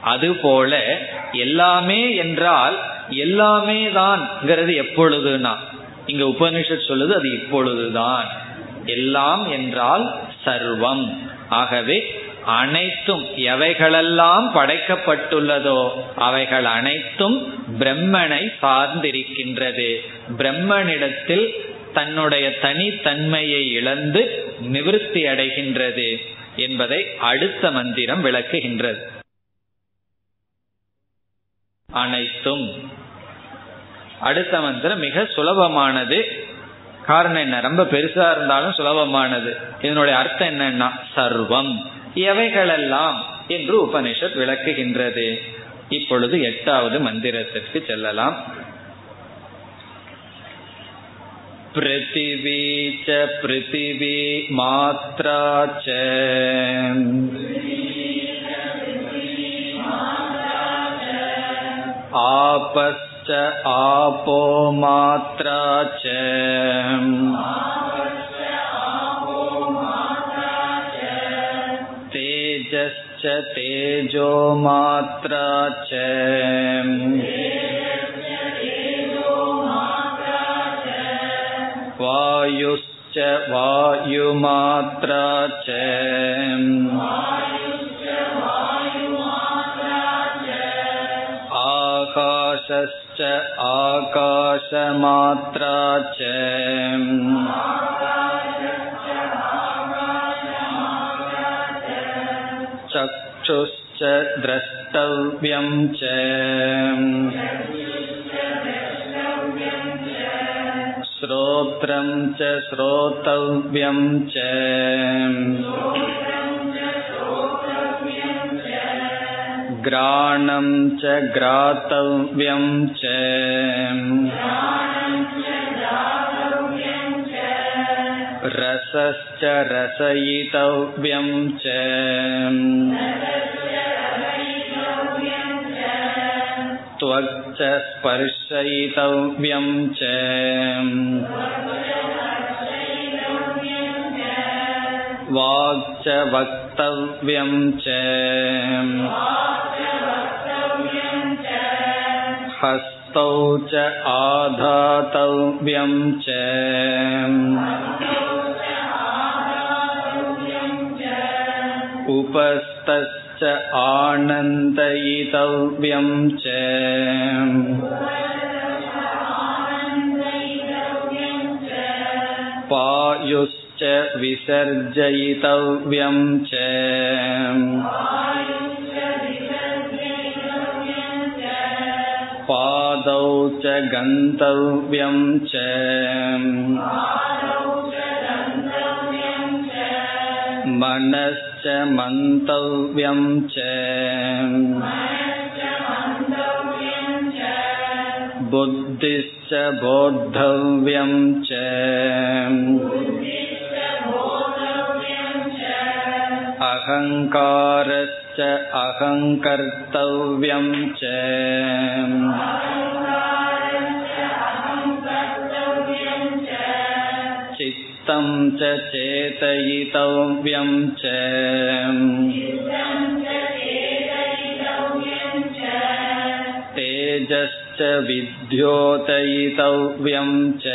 அதுபோல எல்லாமே என்றால் எல்லாமே தான்ங்கிறது எப்பொழுதுனா இங்க உபனிஷத் சொல்லுது அது இப்பொழுதுதான். எல்லாம் என்றால் சர்வம். ஆகவே அனைத்தும் எவைகளெல்லாம் படைக்கப்பட்டுள்ளதோ அவைகள் அனைத்தும் பிரம்மனை சார்ந்திருக்கின்றது. பிரம்மனிடத்தில் தன்னுடைய தனித்தன்மையை இழந்து நிவிருத்தி அடைகின்றது என்பதை அடுத்த மந்திரம் விளக்குகின்றது. அனைத்தும் அடுத்த மந்திரம் மிக சுலபமானது காரணம் என்ன ரொம்ப பெருசா இருந்தாலும் சுலபமானது இதனுடைய அர்த்தம் என்னன்னா சர்வம் எவைகளெல்லாம் என்று உபனிஷத் விளக்குகின்றது இப்பொழுது எட்டாவது மந்திரத்திற்கு செல்லலாம் पृथिवी च पृथिवी मात्रा च आपश्च आपो मात्रा च तेजश्च तेजो मात्रा च वायुश्च वायुमात्रा च आकाशश्च आकाशमात्रा च चक्षुश्च द्रष्टव्यं च श्रोत्रं च श्रोतव्यं च ग्राणं च ग्रातव्यं च रसश्च रसयितव्यं च त्वक्च स्पर्शयितव्यं च वाक्च वक्तव्यं च हस्तौ च आधातव्यं च उपस्तश्च आनन्दयितव्यं च पायुश्च विसर्जयितव्यं च पादौ च गन्तव्यं च मनश्च मन्तव्यं च बुद्धिश्च बोद्धव्यं च अहङ्कारश्च अहङ्कर्तव्यं च चित्तं च चेतयितव्यं च तेजश्च विद्योतयितव्यं च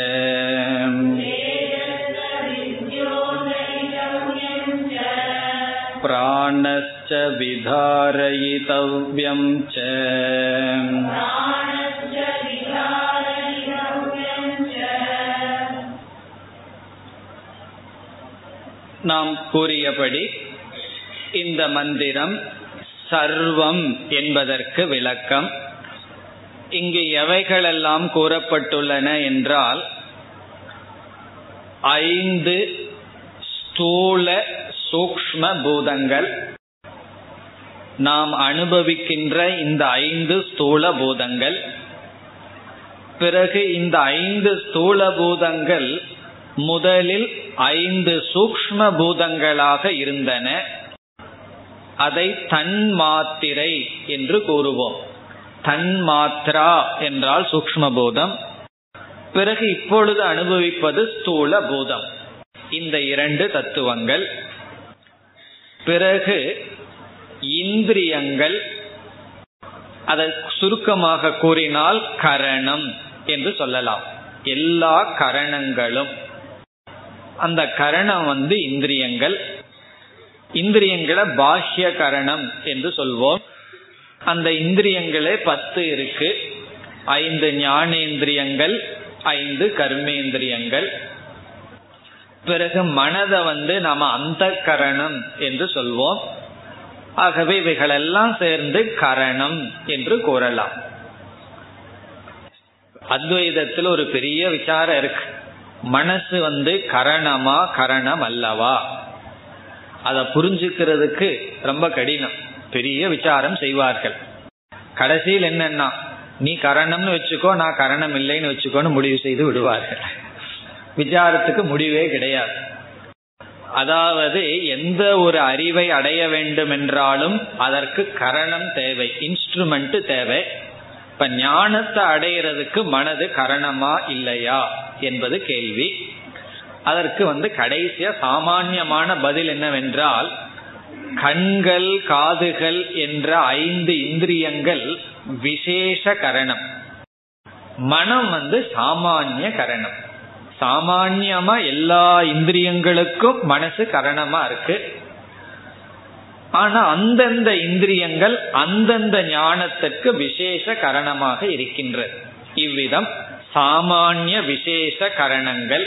प्राणश्च विधारयितव्यं च நாம் கூறியபடி இந்த மந்திரம் சர்வம் என்பதற்கு விளக்கம் இங்கு எவைகளெல்லாம் கூறப்பட்டுள்ளன என்றால் ஐந்து ஸ்தூல சூக்ஷ்ம பூதங்கள். நாம் அனுபவிக்கின்ற இந்த ஐந்து ஸ்தூல பூதங்கள். பிறகு இந்த ஐந்து ஸ்தூல பூதங்கள் முதலில் ஐந்து சூக்ம பூதங்களாக இருந்தன. அதை தன்மாத்திரை என்று கூறுவோம். தன்மாத்ரா என்றால் சூக்ம பூதம். பிறகு இப்பொழுது அனுபவிப்பது ஸ்தூல பூதம். இந்த இரண்டு தத்துவங்கள். பிறகு இந்திரியங்கள் அதை சுருக்கமாக கூறினால் கரணம் என்று சொல்லலாம். எல்லா கரணங்களும். அந்த கரணம் வந்து இந்திரியங்கள். இந்திரியங்களை பாஹ்ய கரணம் என்று சொல்வோம். அந்த இந்திரியங்களே பத்து இருக்கு. ஐந்து ஞானேந்திரியங்கள் ஐந்து கர்மேந்திரியங்கள். பிறகு மனதை வந்து நாம அந்த கரணம் என்று சொல்வோம். ஆகவே இவைகளெல்லாம் சேர்ந்து கரணம் என்று கூறலாம். அத்வைதத்தில் ஒரு பெரிய விசாரம் இருக்கு. மனசு வந்து கரணமா கரணம் அல்லவா? அதை புரிஞ்சுக்கிறதுக்கு ரொம்ப கடினம். பெரிய விசாரம் செய்வார்கள். கடைசியில் என்னன்னா நீ கரணம்னு வச்சுக்கோ நான் கரணம் இல்லைன்னு வச்சுக்கோன்னு முடிவு செய்து விடுவார்கள். விசாரத்துக்கு முடிவே கிடையாது. அதாவது எந்த ஒரு அறிவை அடைய வேண்டும் என்றாலும் அதற்கு கரணம் தேவை இன்ஸ்ட்ருமெண்ட் தேவை. இப்ப ஞானத்தை அடையிறதுக்கு மனது கரணமா இல்லையா என்பது கேள்வி. அதற்கு வந்து கடைசியா சாமான்யமான பதில் என்னவென்றால் கண்கள் காதுகள் என்ற ஐந்து இந்திரியங்கள் விசேஷ கரணம். மனம் வந்து சாமானிய கரணம். சாமான்யமா எல்லா இந்திரியங்களுக்கும் மனசு கரணமா இருக்கு. ஆனா அந்தந்த இந்திரியங்கள் அந்தந்த ஞானத்திற்கு விசேஷ கரணமாக இருக்கின்றது இவ்விதம் சாமானிய விசேஷ கரணங்கள்.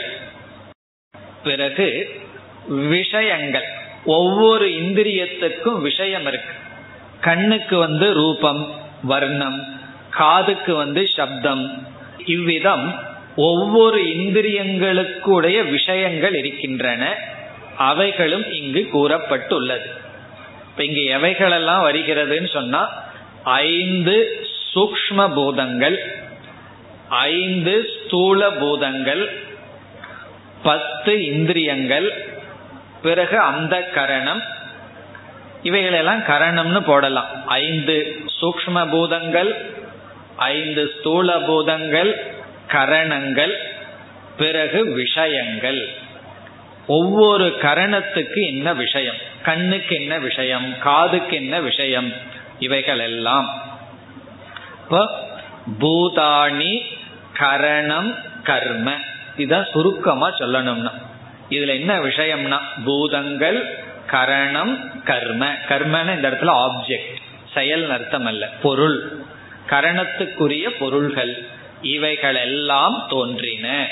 பிறகு விஷயங்கள் ஒவ்வொரு இந்திரியத்துக்கும் விஷயம் இருக்கு. கண்ணுக்கு வந்து ரூபம் வர்ணம் காதுக்கு வந்து சப்தம் இவ்விதம் ஒவ்வொரு இந்திரியங்களுக்குடைய விஷயங்கள் இருக்கின்றன. அவைகளும் இங்கு கூறப்பட்டுள்ளது. இப்ப இங்கு எவைகளெல்லாம் வருகிறதுன்னு சொன்னா ஐந்து சூக்ம பூதங்கள் ஐந்து ஸ்தூல பூதங்கள் பத்து இந்திரியங்கள் பிறகு அந்த கரணம். இவைகளெல்லாம் கரணம்னு போடலாம். ஐந்து சூக்ம பூதங்கள் ஐந்து ஸ்தூல பூதங்கள் கரணங்கள் பிறகு விஷயங்கள். ஒவ்வொரு கரணத்துக்கு என்ன விஷயம்? கண்ணுக்கு என்ன விஷயம்? காதுக்கு என்ன விஷயம்? இவைகள் எல்லாம் பூதாணி கரணம் கர்ம. இதான் சுருக்கமா சொல்லணும்னா. இதுல என்ன விஷயம்னா பூதங்கள் கரணம் கர்ம. கர்மன்னு இந்த இடத்துல ஆப்ஜெக்ட் செயல் அர்த்தம் அல்ல. பொருள். கரணத்துக்குரிய பொருள்கள். இவைகளெல்லாம் தோன்றின.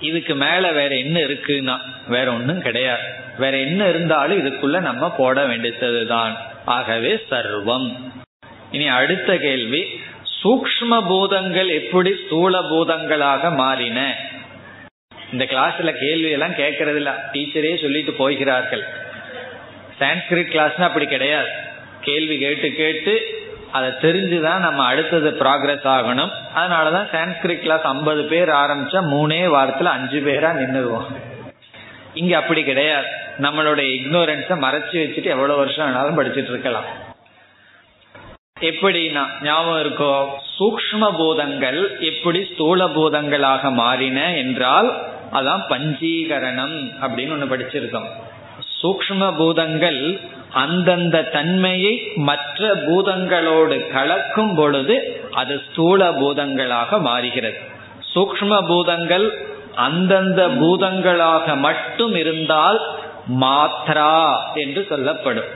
இதுக்கு மேல வேற என்ன இருக்குன்னா வேற ஒன்றும் கிடையாது. வேற என்ன இருந்தாலும் இதுக்குள்ள நம்ம போட வேண்டியதுதான். ஆகவே சர்வம். இனி அடுத்த கேள்வி சூக்ம பூதங்கள் எப்படி ஸ்தூல பூதங்களாக மாறின? இந்த கிளாஸ்ல கேள்வி எல்லாம் கேட்கறது இல்ல டீச்சரே சொல்லிட்டு போகிறார்கள் சான்ஸ்கிரிட் கிளாஸ்னா அப்படி கிடையாது. கேள்வி கேட்டு கேட்டு அதை தெரிஞ்சுதான் நம்ம அடுத்தது ப்ராக்ரஸ் ஆகணும். அதனாலதான் சான்ஸ்கிரிட் கிளாஸ் ஐம்பது பேர் ஆரம்பிச்சா மூணே வாரத்துல அஞ்சு பேரா நின்றுடுவோம் இங்க அப்படி கிடையாது. நம்மளுடைய இக்னோரன்ஸை மறைச்சு வச்சுட்டு எவ்வளவு வருஷம் வேணாலும் படிச்சுட்டு இருக்கலாம். எப்படின்னா ஞாபகம் இருக்கோ? சூக்ம பூதங்கள் எப்படி ஸ்தூல பூதங்களாக மாறின என்றால் அதான் பஞ்சீகரணம் அப்படின்னு ஒண்ணு படிச்சிருக்கோம். சூக்ம பூதங்கள் அந்தந்த தன்மையை மற்ற பூதங்களோடு கலக்கும் பொழுது அது ஸ்தூல பூதங்களாக மாறுகிறது. சூக்ம பூதங்கள் அந்தந்த பூதங்களாக மட்டும் இருந்தால் மாத்ரா என்று சொல்லப்படும்.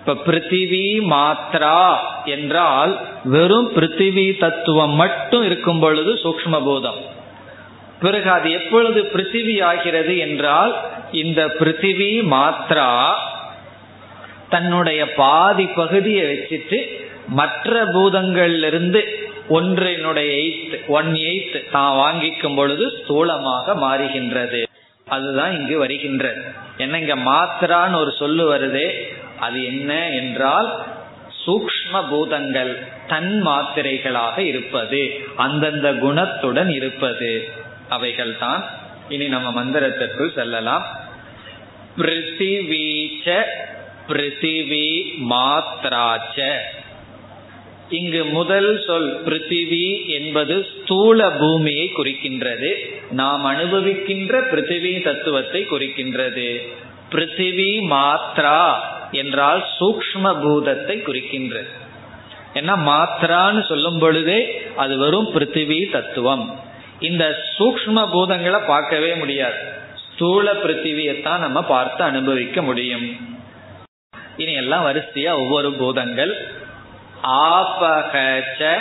இப்ப பிருத்திவி மாத்ரா என்றால் வெறும் பிருத்திவி தத்துவம் மட்டும் இருக்கும் பொழுது சூக்ம பூதம். பிறகு அது எப்பொழுது பிருத்திவி ஆகிறது என்றால் இந்த பிருத்திவி மாத்ரா தன்னுடைய பாதி பகுதியை வச்சுட்டு மற்ற பூதங்களிலிருந்து ஒன்றினுடைய எய்த் ஒன் எய்த் தான் வாங்கிக்கும் பொழுது ஸ்தூலமாக மாறுகின்றது. அதுதான் இங்கு வருகின்றது என்ன இங்க மாத்திரான்னு ஒரு சொல்லு வருதே அது என்ன என்றால் சூக்ம பூதங்கள் தன் மாத்திரைகளாக இருப்பது அந்தந்த குணத்துடன் இருப்பது. அவைகள் தான் இனி நம்ம மந்திரத்திற்குள் செல்லலாம். பிருத்திவீச்ச பிருத்திவி மாத்ராச்ச இங்கு முதல் சொல் பிருத்திவி என்பது ஸ்தூல பூமியை குறிக்கின்றது. நாம் அனுபவிக்கின்ற பிருத்திவி தத்துவத்தை குறிக்கின்றது. பிருத்திவி மாத்ரா என்றால் சூக்ம பூதத்தை குறிக்கின்றது. ஏன்னா மாத்ரான்னு சொல்லும் பொழுதே அது வரும் பிருத்திவி தத்துவம். இந்த சூக்ம பூதங்களை பார்க்கவே முடியாது. ஸ்தூல பிருத்திவியத்தான் நம்ம பார்த்து அனுபவிக்க முடியும். இனி எல்லாம் வரிசையா ஒவ்வொரு பூதங்கள். ஆபகச்ச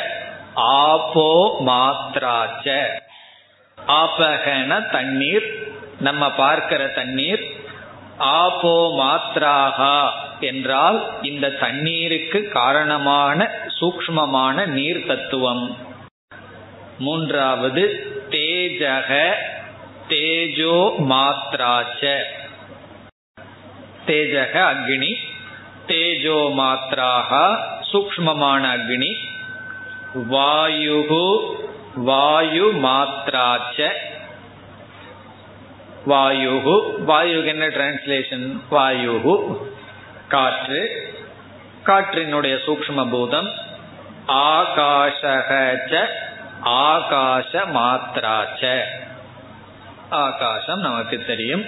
ஆபோ மாத்ராச்ச. ஆபகன தண்ணீர் நம்ம பார்க்கிற தண்ணீர். ஆபோ மாத்ராகா என்றால் இந்த தண்ணீருக்கு காரணமான சூக்மமான நீர் தத்துவம் மூன்றாவது தேஜக தேஜோ மாத்ராச்ச. தேஜக அக்னி தேஜோ மாத்ராக சூக்மமான அக்னி வாயுகு வாயு மாத்ராச்ச. வாயுகு வாயுக்கு என்ன டிரான்ஸ்லேஷன் வாயுகு காற்று. காற்றினுடைய சூக்ம பூதம் ஆகாஷக ஆகாச மாத்ராச்ச ஆகாசம் நமக்கு தெரியும்.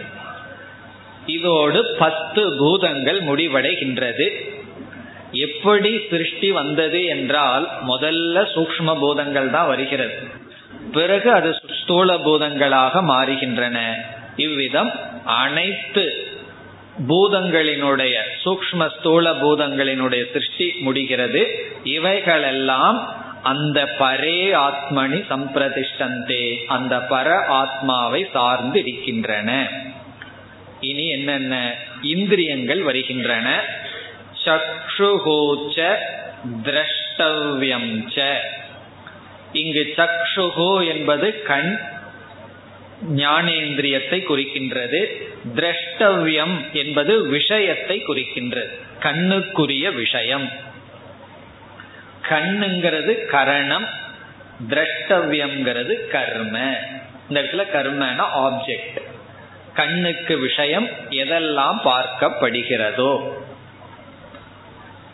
இதோடு பத்து பூதங்கள் முடிவடைகின்றது. எப்படி சிருஷ்டி வந்தது என்றால் முதல்ல சூக்ம பூதங்கள் தான் வருகிறது. பிறகு அது ஸ்தூல பூதங்களாக மாறுகின்றன. இவ்விதம் அனைத்து பூதங்களினுடைய சூக்ம ஸ்தூல பூதங்களினுடைய சிருஷ்டி முடிகிறது. இவைகளெல்லாம் அந்த பரே ஆத்மனி சம்பிரதிஷ்டந்தே அந்த பர ஆத்மாவை சார்ந்து இருக்கின்றன. இனி என்னென்ன இந்திரியங்கள் வருகின்றன? சக்ஷுகோச்ச திரஷ்டவ்யம் இங்கு சக்ஷுகோ என்பது கண் ஞானேந்திரியத்தை குறிக்கின்றது. திரஷ்டவ்யம் என்பது விஷயத்தை குறிக்கின்றது. கண்ணுக்குரிய விஷயம். கண்ணுங்கிறது கரணம் திரஷ்டவியம்ங்கிறது கர்ம. இந்த இடத்துல கர்மனா ஆப்ஜெக்ட் கண்ணுக்கு விஷயம் எதெல்லாம் பார்க்கப்படுகிறதோ.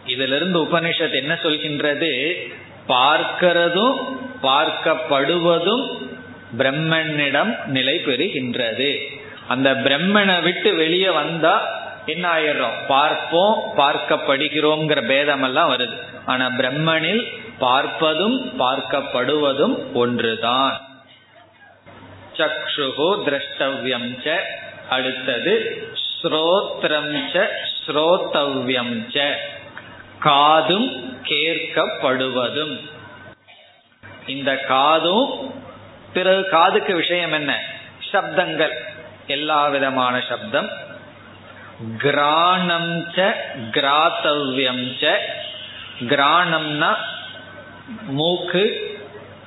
இதிலிருந்து உபனிஷத் என்ன சொல்கின்றது? பார்க்கிறதும் பார்க்கப்படுவதும் பிரம்மனிடம் நிலை பெறுகின்றது. அந்த பிரம்மனை விட்டு வெளியே வந்தா என்ன ஆயிடுறோம்? பார்ப்போம் பார்க்கப்படுகிறோங்கிற பேதம் எல்லாம் வருது. ஆனா பிரம்மனில் பார்ப்பதும் பார்க்கப்படுவதும் ஒன்றுதான். சக்ஷுகோ திரஷ்டவ்யம் ச அடுத்தது ஸ்ரோத்ரம் ச ஸ்ரோத்தவ்யம் ச காதும் கேட்கப்படுவதும். இந்த காதும் பிறகு காதுக்கு விஷயம் என்ன? சப்தங்கள். எல்லா விதமான சப்தம். கிராணம் ச கிராத்தவ்யம் ச. கிராணம்னா மூக்கு.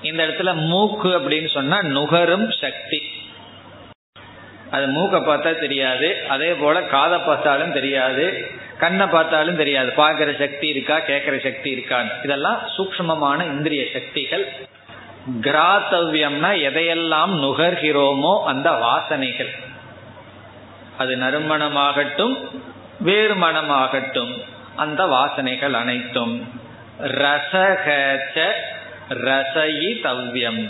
இந்த இடத்துல மூக்கு அப்படின்னு சொன்னா நுகரும் சக்தி. அது மூக்கை பார்த்தா தெரியாது. அதே போல காதை பார்த்தாலும் தெரியாது. கண்ணை பார்த்தாலும் தெரியாது. பார்க்கிற சக்தி இருக்கா கேட்கிற சக்தி இருக்கான்னு. இதெல்லாம் சூக்மமான இந்திரிய சக்திகள். கிராத்தவ்யம்னா எதையெல்லாம் நுகர்கிறோமோ அந்த வாசனைகள். அது நறுமணமாகட்டும் வேறு மனமாகட்டும் அந்த வாசனைகள் அனைத்தும். ரசகச்ச ரசயி தவ்யம்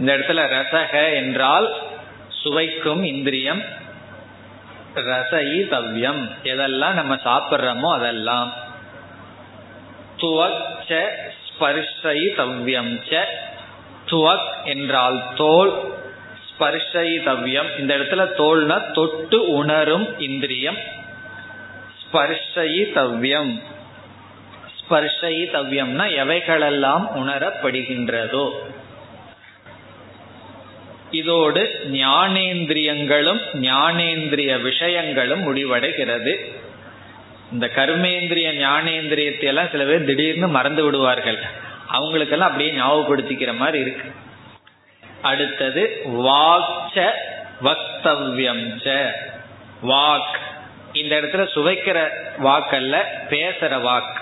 இந்த இடத்துல ரசக என்றால் சுவைக்கும் இந்திரியம். ரசயி தவ்யம். எதெல்லாம் நம்ம சாப்பிட்றோமோ அதெல்லாம். துவச்ச ஸ்பர்ஷயி தவ்யம் ச துவக் என்றால் தோல். ஸ்பர்ஷயி தவ்யம் இந்த இடத்துல தோல்னா தொட்டு உணரும் இந்திரியம். ஸ்பர்ஷயி தவ்யம் ஸ்பர்ஷயி எவைகளெல்லாம் உணரப்படுகின்றதோ. இதோடு ஞானேந்திரியங்களும் ஞானேந்திரிய விஷயங்களும் முடிவடைகிறது. இந்த கர்மேந்திரிய ஞானேந்திரியத்தை எல்லாம் சில பேர் திடீர்னு மறந்து விடுவார்கள். அவங்களுக்கெல்லாம் அப்படியே ஞாபகப்படுத்திக்கிற மாதிரி இருக்கு. அடுத்தது வாக்ச வக்தவ்யம் வாக். இந்த இடத்துல சுவைக்கிற வாக்கல்ல பேசுற வாக்.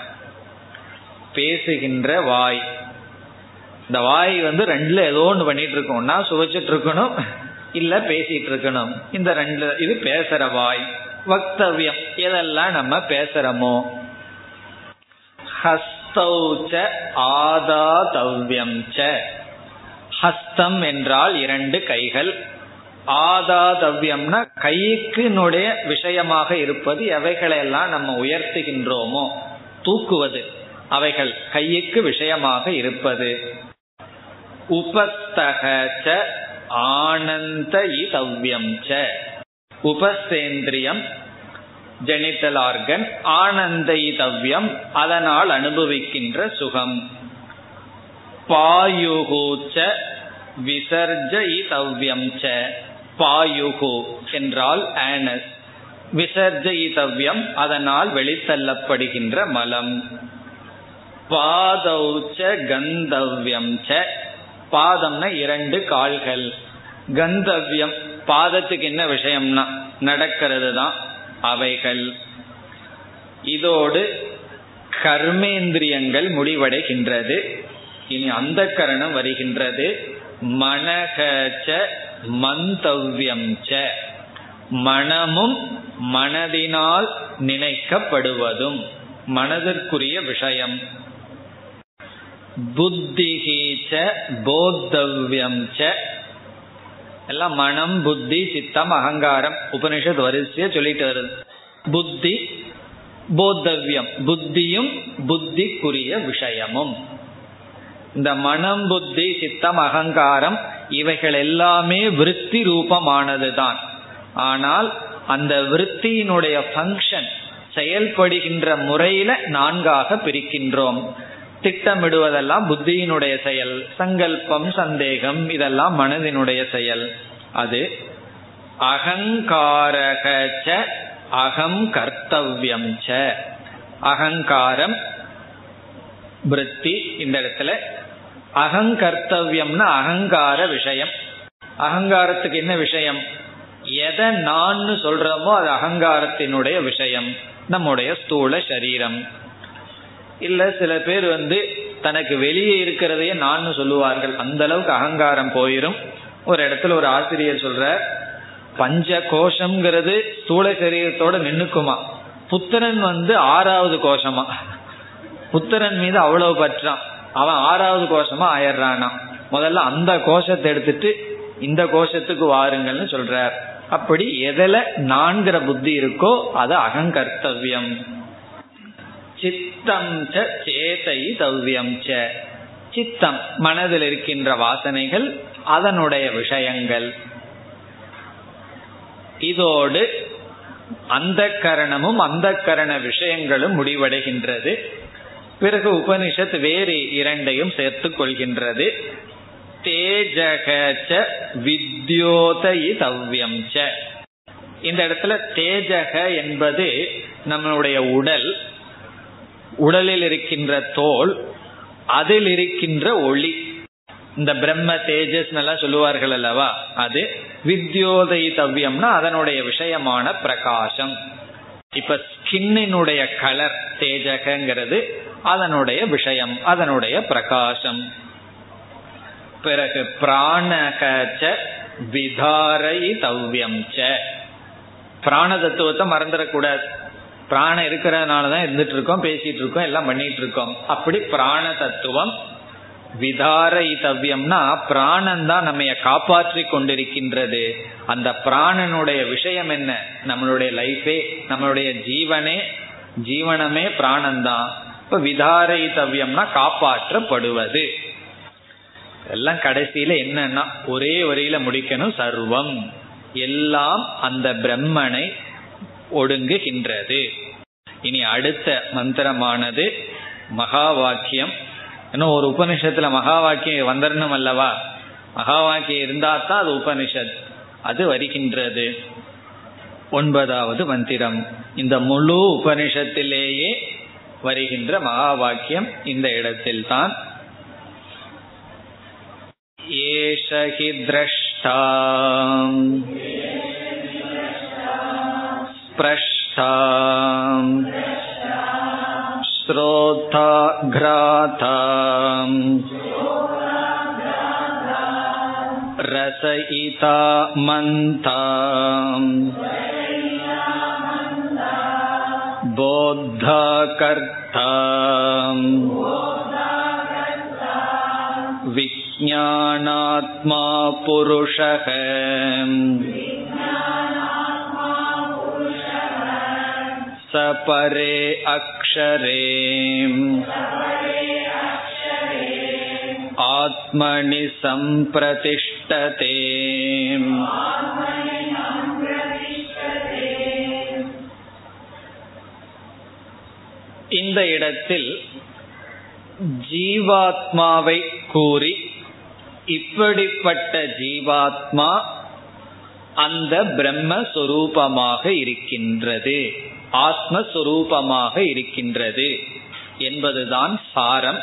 பேசுகின்ற வாய். இந்த வாய் வந்து ரெண்டுல ஏதோ ஒன்று பண்ணிட்டு இருக்கோம்னா சுவைச்சிட்டு இருக்கணும் இல்ல பேசிட்டு இருக்கணும் இந்த ரெண்டு இது பேசுற வாய். வக்தவியம் எதெல்லாம் நம்ம பேசுறோமோ. ஹஸ்தௌச்ச ஆதாதவ்யம் ச. ஹஸ்தம் என்றால் இரண்டு கைகள். ஆதாதவ்யம்னா கைக்குனுடைய விஷயமாக இருப்பது எவைகளையெல்லாம் நம்ம உயர்த்துகின்றோமோ தூக்குவது அவைகள் கைக்கு விஷயமாக இருப்பது. உபஸ்தக ஆனந்த இதவ்யம் ச. உபசேந்திரியம் ஜெனிட்டல் ஆர்கன் ஆனந்த இதவ்யம் அதனால் அனுபவிக்கின்ற சுகம். பாயுகூச்ச விசர்ஜயிதவ்யம் ச பாயுகு என்றால் ஆனஸ். விசர்ஜயிதவ்யம் அதனால் வெளித்தள்ளப்படுகின்ற மலம். பாதௌச்ச கந்தவ்யம் ச. பாதம்னா இரண்டு கால்கள். கந்தவ்யம் பாதத்துக்கு என்ன விஷயம்னா நடக்கிறது தான் அவைகள். இதோடு கர்மேந்திரியங்கள் முடிவடைகின்றது. இனி அந்த கரணம் வருகின்றது. மனகச்ச மந்தவ்யம் ச. மனமும் மனதினால் நினைக்கப்படுவதும் மனதிற்குரிய விஷயம். புத்திகீச்ச போத்தவ்யம் ச. எல்லாம் மனம் புத்தி சித்தம் அகங்காரம் உபனிஷத் வரிசைய சொல்லிட்டு வருது. புத்தி போத்தவ்யம் புத்தியும் புத்திக்குரிய விஷயமும். இந்த மனம் புத்தி சித்தம் அகங்காரம் இவைகள் எல்லாமே விருத்தி ரூபமானதுதான். ஆனால் அந்த விருத்தியினுடைய ஃபங்க்ஷன் செயல்படுகின்ற முறையில நான்காக பிரிக்கின்றோம். திட்டமிடுவதெல்லாம் புத்தியினுடைய செயல் சங்கல்பம் சந்தேகம் இதெல்லாம் மனதினுடைய செயல். அது அகங்காரக அகம் கர்த்தவியம் ச. அகங்காரம் விருத்தி இந்த இடத்துல அகங்கர்த்தவியம்னா அகங்கார விஷயம். அகங்காரத்துக்கு என்ன விஷயம்? எதை நான் சொல்றோமோ அது அகங்காரத்தினுடைய விஷயம். நம்முடைய ஸ்தூல சரீரம். இல்ல சில பேர் வந்து தனக்கு வெளியே இருக்கிறதையே நான் சொல்லுவார்கள். அந்த அளவுக்கு அகங்காரம் போயிரும். ஒரு இடத்துல ஒரு ஆசிரியர் சொல்ற பஞ்ச கோஷம்ங்கிறது ஸ்தூல சரீரத்தோட நின்னுக்குமா? புத்திரன் வந்து ஆறாவது கோஷமா? புத்திரன் மீது அவ்வளவு பற்றான் அவன் ஆறாவது கோஷமா ஆயிடுறானா. முதல்ல அந்த கோஷத்தை எடுத்துட்டு இந்த கோஷத்துக்கு வாருங்கள்னு சொல்றார். அப்படி எதில் நான்கிற புத்தி இருக்கோ அது அகங்கர்த்தவியம் சித்தம் சேதை தவ்யம் ச. சித்தம் மனதில் இருக்கின்ற வாசனைகள் அதனுடைய விஷயங்கள். இதோடு அந்த கரணமும் அந்த கரண விஷயங்களும் முடிவடைகின்றது. பிறகு உபனிஷத் வேறு இரண்டையும் சேர்த்து கொள்கின்றது. தேஜக வித்யோதயிதவ்யம் ச. இந்த இடத்துல தேஜக என்பது நம்மளுடைய உடல். உடலில் இருக்கின்ற தோல் அதில் இருக்கின்ற ஒளி. இந்த பிரம்ம தேஜஸ் எல்லாம் சொல்லுவார்கள் அல்லவா? அது வித்யோதயிதவ்யம்னா அதனுடைய விஷயமான பிரகாசம். இப்ப ஸ்கின்னினுடைய கலர் தேஜகங்கிறது. அதனுடைய விஷயம் அதனுடைய பிரகாசம். பிறகு பிராணகச்ச விதாரை தவ்யம் ச. பிராண தத்துவத்தை மறந்துடக்கூடாது. பிராணம் இருக்கிறதுனாலதான் இருந்துட்டு இருக்கோம் பேசிட்டு இருக்கோம் எல்லாம் பண்ணிட்டு இருக்கோம் அப்படி பிராண தத்துவம் விதாரயித்தவ்யம்னா பிராணன் தான் நம்ம காப்பாற்றி கொண்டிருக்கின்றது. அந்த பிராணனுடைய விஷயம் என்ன? நம்மளுடைய லைஃபே நம்மளுடைய ஜீவனே ஜீவனமே பிராணன் தான் இப்ப விதாரைதவியம்னா காப்பாற்றப்படுவது. எல்லாம் கடைசியில என்னன்னா ஒரே வரியில முடிக்கணும் சர்வம். எல்லாம் அந்த பிரம்மனை ஒடுங்குகின்றது. இனி அடுத்த மந்திரமானது மகா வாக்கியம் இன்னும் ஒரு உபனிஷத்துல மகா வாக்கியம் வந்துடணும் அல்லவா? மகா வாக்கியம் இருந்தா தான் அது உபனிஷத். அது வருகின்றது. ஒன்பதாவது மந்திரம். இந்த முழு உபனிஷத்திலேயே வருகின்ற மகா வாக்கியம் இந்த இடத்தில்தான். ஏஷ ஹி ஸ்ரோதா கிராதா ரசயிதா மந்தாம். बोद्धा कर्ता विज्ञानात्मा पुरुषः सपरे अक्षरे आत्मनि सम्प्रतिष्ठते இந்த இடத்தில் ஜீவாத்மாவை கூறி இப்படிப்பட்ட ஜீவாத்மா அந்த பிரம்மஸ்வரூபமாக இருக்கின்றது ஆத்மஸ்வரூபமாக இருக்கின்றது என்பதுதான் சாரம்.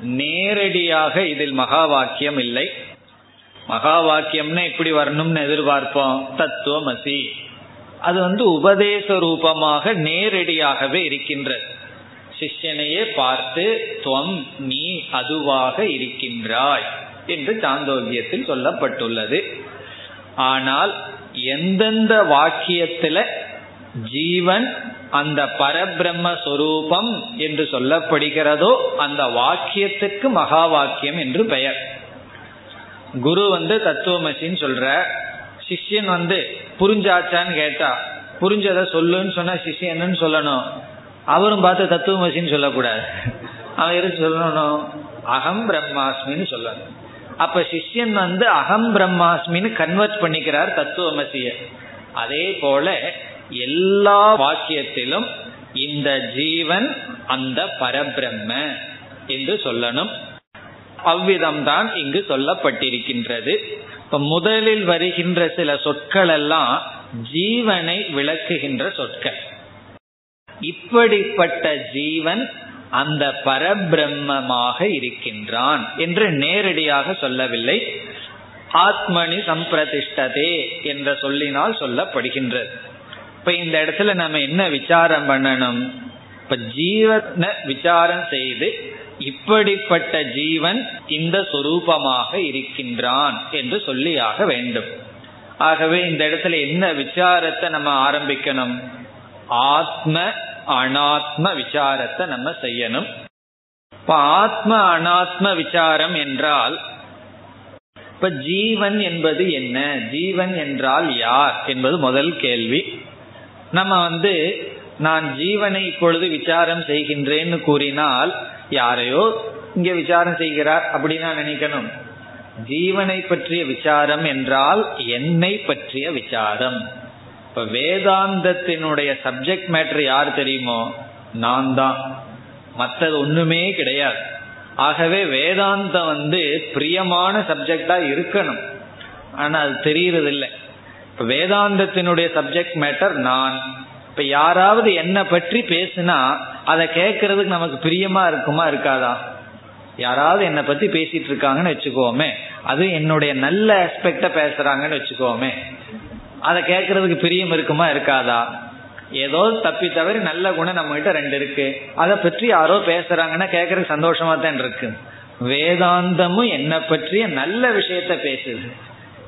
நேரடியாக இதில் மகா வாக்கியம் இல்லை. மகா வாக்கியம்னா எப்படி வரணும்னு எதிர்பார்ப்போம். தத்துவமசி. அது வந்து உபதேச ரூபமாக நேரடியாகவே இருக்கின்றது. சிஷ்யனையே பார்த்து துவம் நீ அதுவாக இருக்கின்றாய் என்று சாந்தோக்கியத்தில் சொல்லப்பட்டுள்ளது. ஆனால் எந்தெந்த வாக்கியத்துல ஜீவன் அந்த பரபிரம்ம சொரூபம் என்று சொல்லப்படுகிறதோ அந்த வாக்கியத்துக்கு மகா வாக்கியம் என்று பெயர். குரு வந்து தத்துவமசின்னு சொல்ற சிஷ்யன் வந்து புரிஞ்சாச்சான்னு கேட்டா புரிஞ்சதை சொல்லுன்னு சொன்னா சிஷ்யன் என்னன்னு சொல்லணும். அவரும் பார்த்து தத்துவமசின்னு சொல்லக்கூடாது. அவன் எதுக்கு சொல்லணும்? அகம் பிரம்மாஸ்மின்னு சொல்லணும். அப்ப சிஷ்யன் வந்து அகம் பிரம்மாஸ்மின்னு கன்வெர்ட் பண்ணிக்கிறார் தத்துவமசிய. அதே போல எல்லா வாக்கியத்திலும் இந்த ஜீவன் அந்த பரபிரம்ம என்று சொல்லணும். அவ்விதம்தான் இங்கு சொல்லப்பட்டிருக்கின்றது. இப்ப முதலில் வருகின்ற சில சொற்கள் எல்லாம் ஜீவனை விளக்குகின்ற சொற்கள். இப்படிப்பட்ட ஜீவன் அந்த பரபிரம்மமாக இருக்கின்றான் என்று நேரடியாக சொல்லவில்லை. ஆத்மனி சம்பிரதிஷ்டதே என்ற சொல்லினால் சொல்லப்படுகின்றது. இப்ப இந்த இடத்துல நம்ம என்ன விசாரம் பண்ணணும்? இப்ப ஜீவனை விசாரம் செய்து இப்படிப்பட்ட ஜீவன் இந்த சொரூபமாக இருக்கின்றான் என்று சொல்லியாக வேண்டும். ஆகவே இந்த இடத்துல என்ன விசாரத்தை நம்ம ஆரம்பிக்கணும்? ஆத்ம அனாத்ம விசாரத்தை நம்ம செய்யணும். இப்ப ஆத்ம அனாத்ம விசாரம் என்றால் இப்ப ஜீவன் என்பது என்ன? ஜீவன் என்றால் யார்? என்பது முதல் கேள்வி. நம்ம வந்து நான் ஜீவனை இப்பொழுது விசாரம் செய்கின்றேன்னு கூறினால் யாரையோ இங்க விசாரம் செய்கிறார் அப்படின்னு நினைக்கணும். ஜீவனை பற்றிய விசாரம் என்றால் என்னை பற்றிய விசாரம். இப்ப வேதாந்தத்தினுடைய சப்ஜெக்ட் மேட்டர் யார் தெரியுமோ? நான் தான். மற்றது ஒண்ணுமே கிடையாது. ஆகவே வேதாந்தம் வந்து பிரியமான சப்ஜெக்டா இருக்கணும். ஆனா அது தெரியறதில்லை. வேதாந்தத்தினுடைய சப்ஜெக்ட் மேட்டர் நான். இப்ப யாராவது என்னை பற்றி பேசுனா அதை கேட்கறதுக்கு நமக்கு பிரியமா இருக்குமா இருக்காதா? யாராவது என்னை பத்தி பேசிட்டு இருக்காங்கன்னு வச்சுக்கோமே. அது என்னுடைய நல்ல ஆஸ்பெக்ட பேசுறாங்கன்னு வச்சுக்கோமே. அதை கேட்கறதுக்கு பிரியம் இருக்குமா இருக்காதா? ஏதோ தப்பி தவிர நல்ல குணம் நம்ம கிட்ட ரெண்டு இருக்கு. அதை பற்றி யாரோ பேசுறாங்கன்னா கேட்கறதுக்கு சந்தோஷமா தான் இருக்கு. வேதாந்தமும் என்னை பற்றிய நல்ல விஷயத்த பேசுது.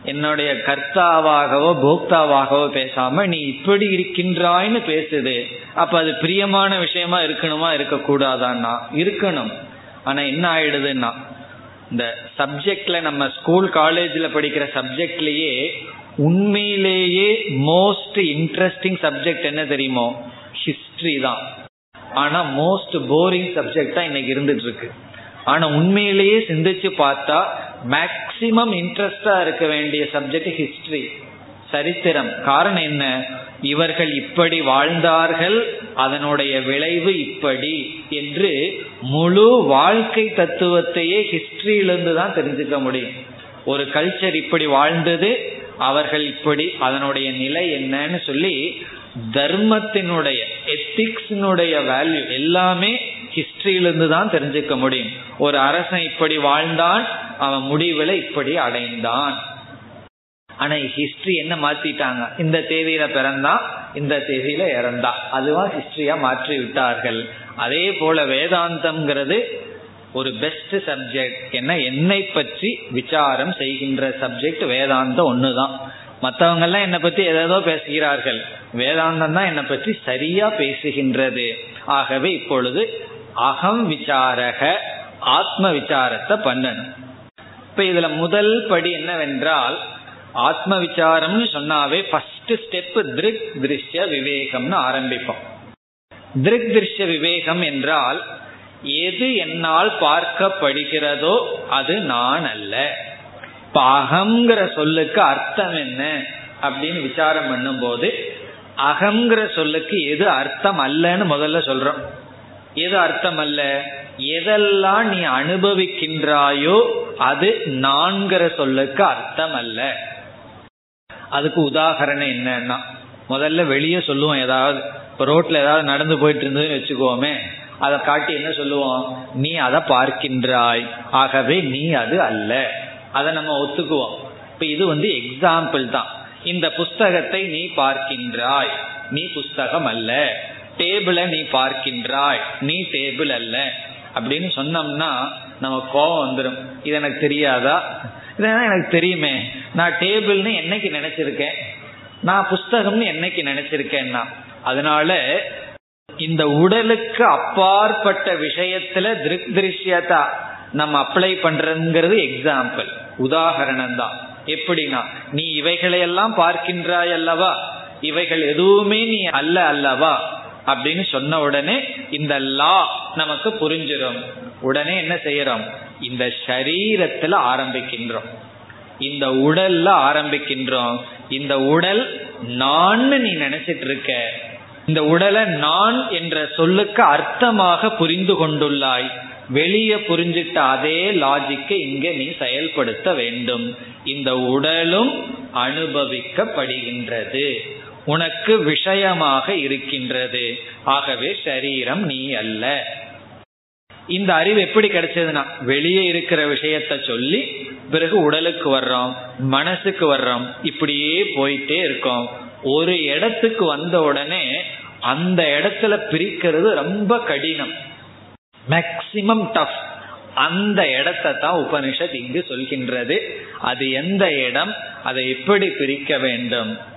என்னுடைய கர்த்தாவாகவோ போக்தாவாகவோ பேசாம நீ இப்படி இருக்கின்றாய்னு பேசுது. அப்ப அது பிரியமான விஷயமா இருக்கணுமா? இருக்கக்கூடாதான்னா? இருக்கணும். ஆனா என்ன ஆயிடுதுன்னா இந்த சப்ஜெக்ட்ல நம்ம ஸ்கூல் காலேஜில் படிக்கிற சப்ஜெக்ட்லயே உண்மையிலேயே மோஸ்ட் இன்ட்ரெஸ்டிங் சப்ஜெக்ட் என்ன தெரியுமோ? ஹிஸ்டரி தான். ஆனா மோஸ்ட் போரிங் சப்ஜெக்டா இன்னைக்கு இருந்துட்டு இருக்கு. ஆனா உண்மையிலேயே சிந்திச்சு பார்த்தா மேக்சிமம் இன்ட்ரெஸ்டா இருக்க வேண்டிய சப்ஜெக்ட் ஹிஸ்டரி சரித்திரம். காரணம் என்ன? இவர்கள் இப்படி வாழ்ந்தார்கள் அதனுடைய விளைவு இப்படி என்று முழு வாழ்க்கை தத்துவத்தையே ஹிஸ்டரியிலிருந்து தான் தெரிஞ்சுக்க முடியும். ஒரு கல்ச்சர் இப்படி வாழ்ந்தது அவர்கள் இப்படி அதனுடைய நிலை என்னன்னு சொல்லி தர்மத்தினுடைய எத்திக்ஸினுடைய வேல்யூ எல்லாமே ஹிஸ்டரியிலிருந்து தான் தெரிஞ்சுக்க முடியும். ஒரு அரசன் இப்படி வாழ்ந்தான் அவன் முடிவில் இப்படி அடைந்தான். ஆனா ஹிஸ்டரி என்ன மாத்திட்டாங்க? இந்த தேதியில பிறந்தான் இந்த தேதியில இறந்தா. அதுவா ஹிஸ்டரியா மாற்றி விட்டார்கள் அதே போல வேதாந்தம்ங்கிறது ஒரு பெஸ்ட் சப்ஜெக்ட் என்ன? என்னை பற்றி விசாரம் செய்கின்ற சப்ஜெக்ட் வேதாந்தம் ஒண்ணுதான். மற்றவங்க எல்லாம் என்னை பத்தி ஏதேதோ பேசுகிறார்கள். வேதாந்தம் தான் என்னை பற்றி சரியா பேசுகின்றது. ஆகவே இப்பொழுது அகம் விசாரக ஆத்ம விசாரத்தை பண்ணணும் இப்ப இதுல முதல் படி என்னவென்றால் ஆத்ம விசாரம்னு சொன்னாவே ஃபர்ஸ்ட் ஸ்டெப் திருக் திருஷ்ய விவேகம்னு ஆரம்பிப்போம். திருக் திருஷ்ய விவேகம் என்றால் எது என்னால் பார்க்கப்படுகிறதோ அது நான் அல்ல. அகங்கிற சொல்லுக்கு அர்த்தம் என்ன அப்படின்னு விசாரம் பண்ணும்போது அகங்கிற சொல்லுக்கு எது அர்த்தம் அல்லன்னு முதல்ல சொல்றோம். எது அர்த்தம் அல்ல எதெல்லாம் நீ அனுபவிக்கின்றாயோ அது நான்கிற சொல்லுக்கு அர்த்தம் அல்ல அதுக்கு உதாகரணம் என்னன்னா முதல்ல வெளியே சொல்லுவோம் ஏதாவது. இப்போ ரோட்ல ஏதாவது நடந்து போயிட்டு இருந்ததுன்னு வச்சுக்கோமே அதை காட்டி என்ன சொல்லுவோம்? நீ அதை பார்க்கின்றாய். ஆகவே நீ அது அல்ல. அதை நம்ம ஒத்துக்குவோம். இப்ப இது வந்து எக்ஸாம்பிள் தான். இந்த புஸ்தகத்தை நீ பார்க்கின்றாய். நீ புஸ்தகம் அல்ல. டேபிளை நீ பார்க்கின்றாய். நீ டேபிள் அல்ல. அப்படின்னு சொன்னோம்னா நம்ம கோபம் வந்துடும் இது எனக்கு தெரியாதா? இதெல்லாம் எனக்கு தெரியுமே. நான் டேபிள்னு என்னைக்கு நினைச்சிருக்கேன்? நான் புஸ்தகம்னு என்னைக்கு நினைச்சிருக்கேன்னா? அதனால இந்த உடலுக்கு அப்பாற்பட்ட விஷயத்துல திருக் திருஷ்யதா நம்ம அப்ளை பண்றதுங்கிறது எக்ஸாம்பிள் உதாகரணம் தான். எப்படின்னா நீ இவைகளையெல்லாம் பார்க்கின்றாய் அல்லவா? இவைகள் எதுவுமே நீ அல்ல அல்லவா? அப்படின்னு சொன்ன உடனே இந்த லா நமக்கு புரிஞ்சிடும் உடனே என்ன செய்யறோம்? இந்த சரீரத்துல ஆரம்பிக்கின்றோம். இந்த உடல்ல ஆரம்பிக்கின்றோம். இந்த உடல் நான் நீ நினைச்சிட்டு இருக்க. இந்த உடலை நான் என்ற சொல்லுக்கு அர்த்தமாக புரிந்து கொண்டுள்ளாய். வெளியே புரிஞ்சிட்ட அதே லாஜிக்கை இங்க நீ செயல்படுத்த வேண்டும். இந்த உடலும் அனுபவிக்கப்படுகின்றது. உனக்கு விஷயமாக இருக்கின்றது. ஆகவே சரீரம் நீ அல்ல. இந்த அறிவு எப்படி கிடைச்சதுன்னா வெளியே இருக்கிற விஷயத்த சொல்லி பிறகு உடலுக்கு வர்றோம் மனசுக்கு வர்றோம் இப்படியே போயிட்டே இருக்கோம். ஒரு இடத்துக்கு வந்த உடனே அந்த இடத்துல பிரிக்கிறது ரொம்ப கடினம். மேக்சிமம் டஃப் அந்த இடத்தை தான் உபனிஷத் இங்கு சொல்கின்றது. அது எந்த இடம் அதை எப்படி பிரிக்க வேண்டும்?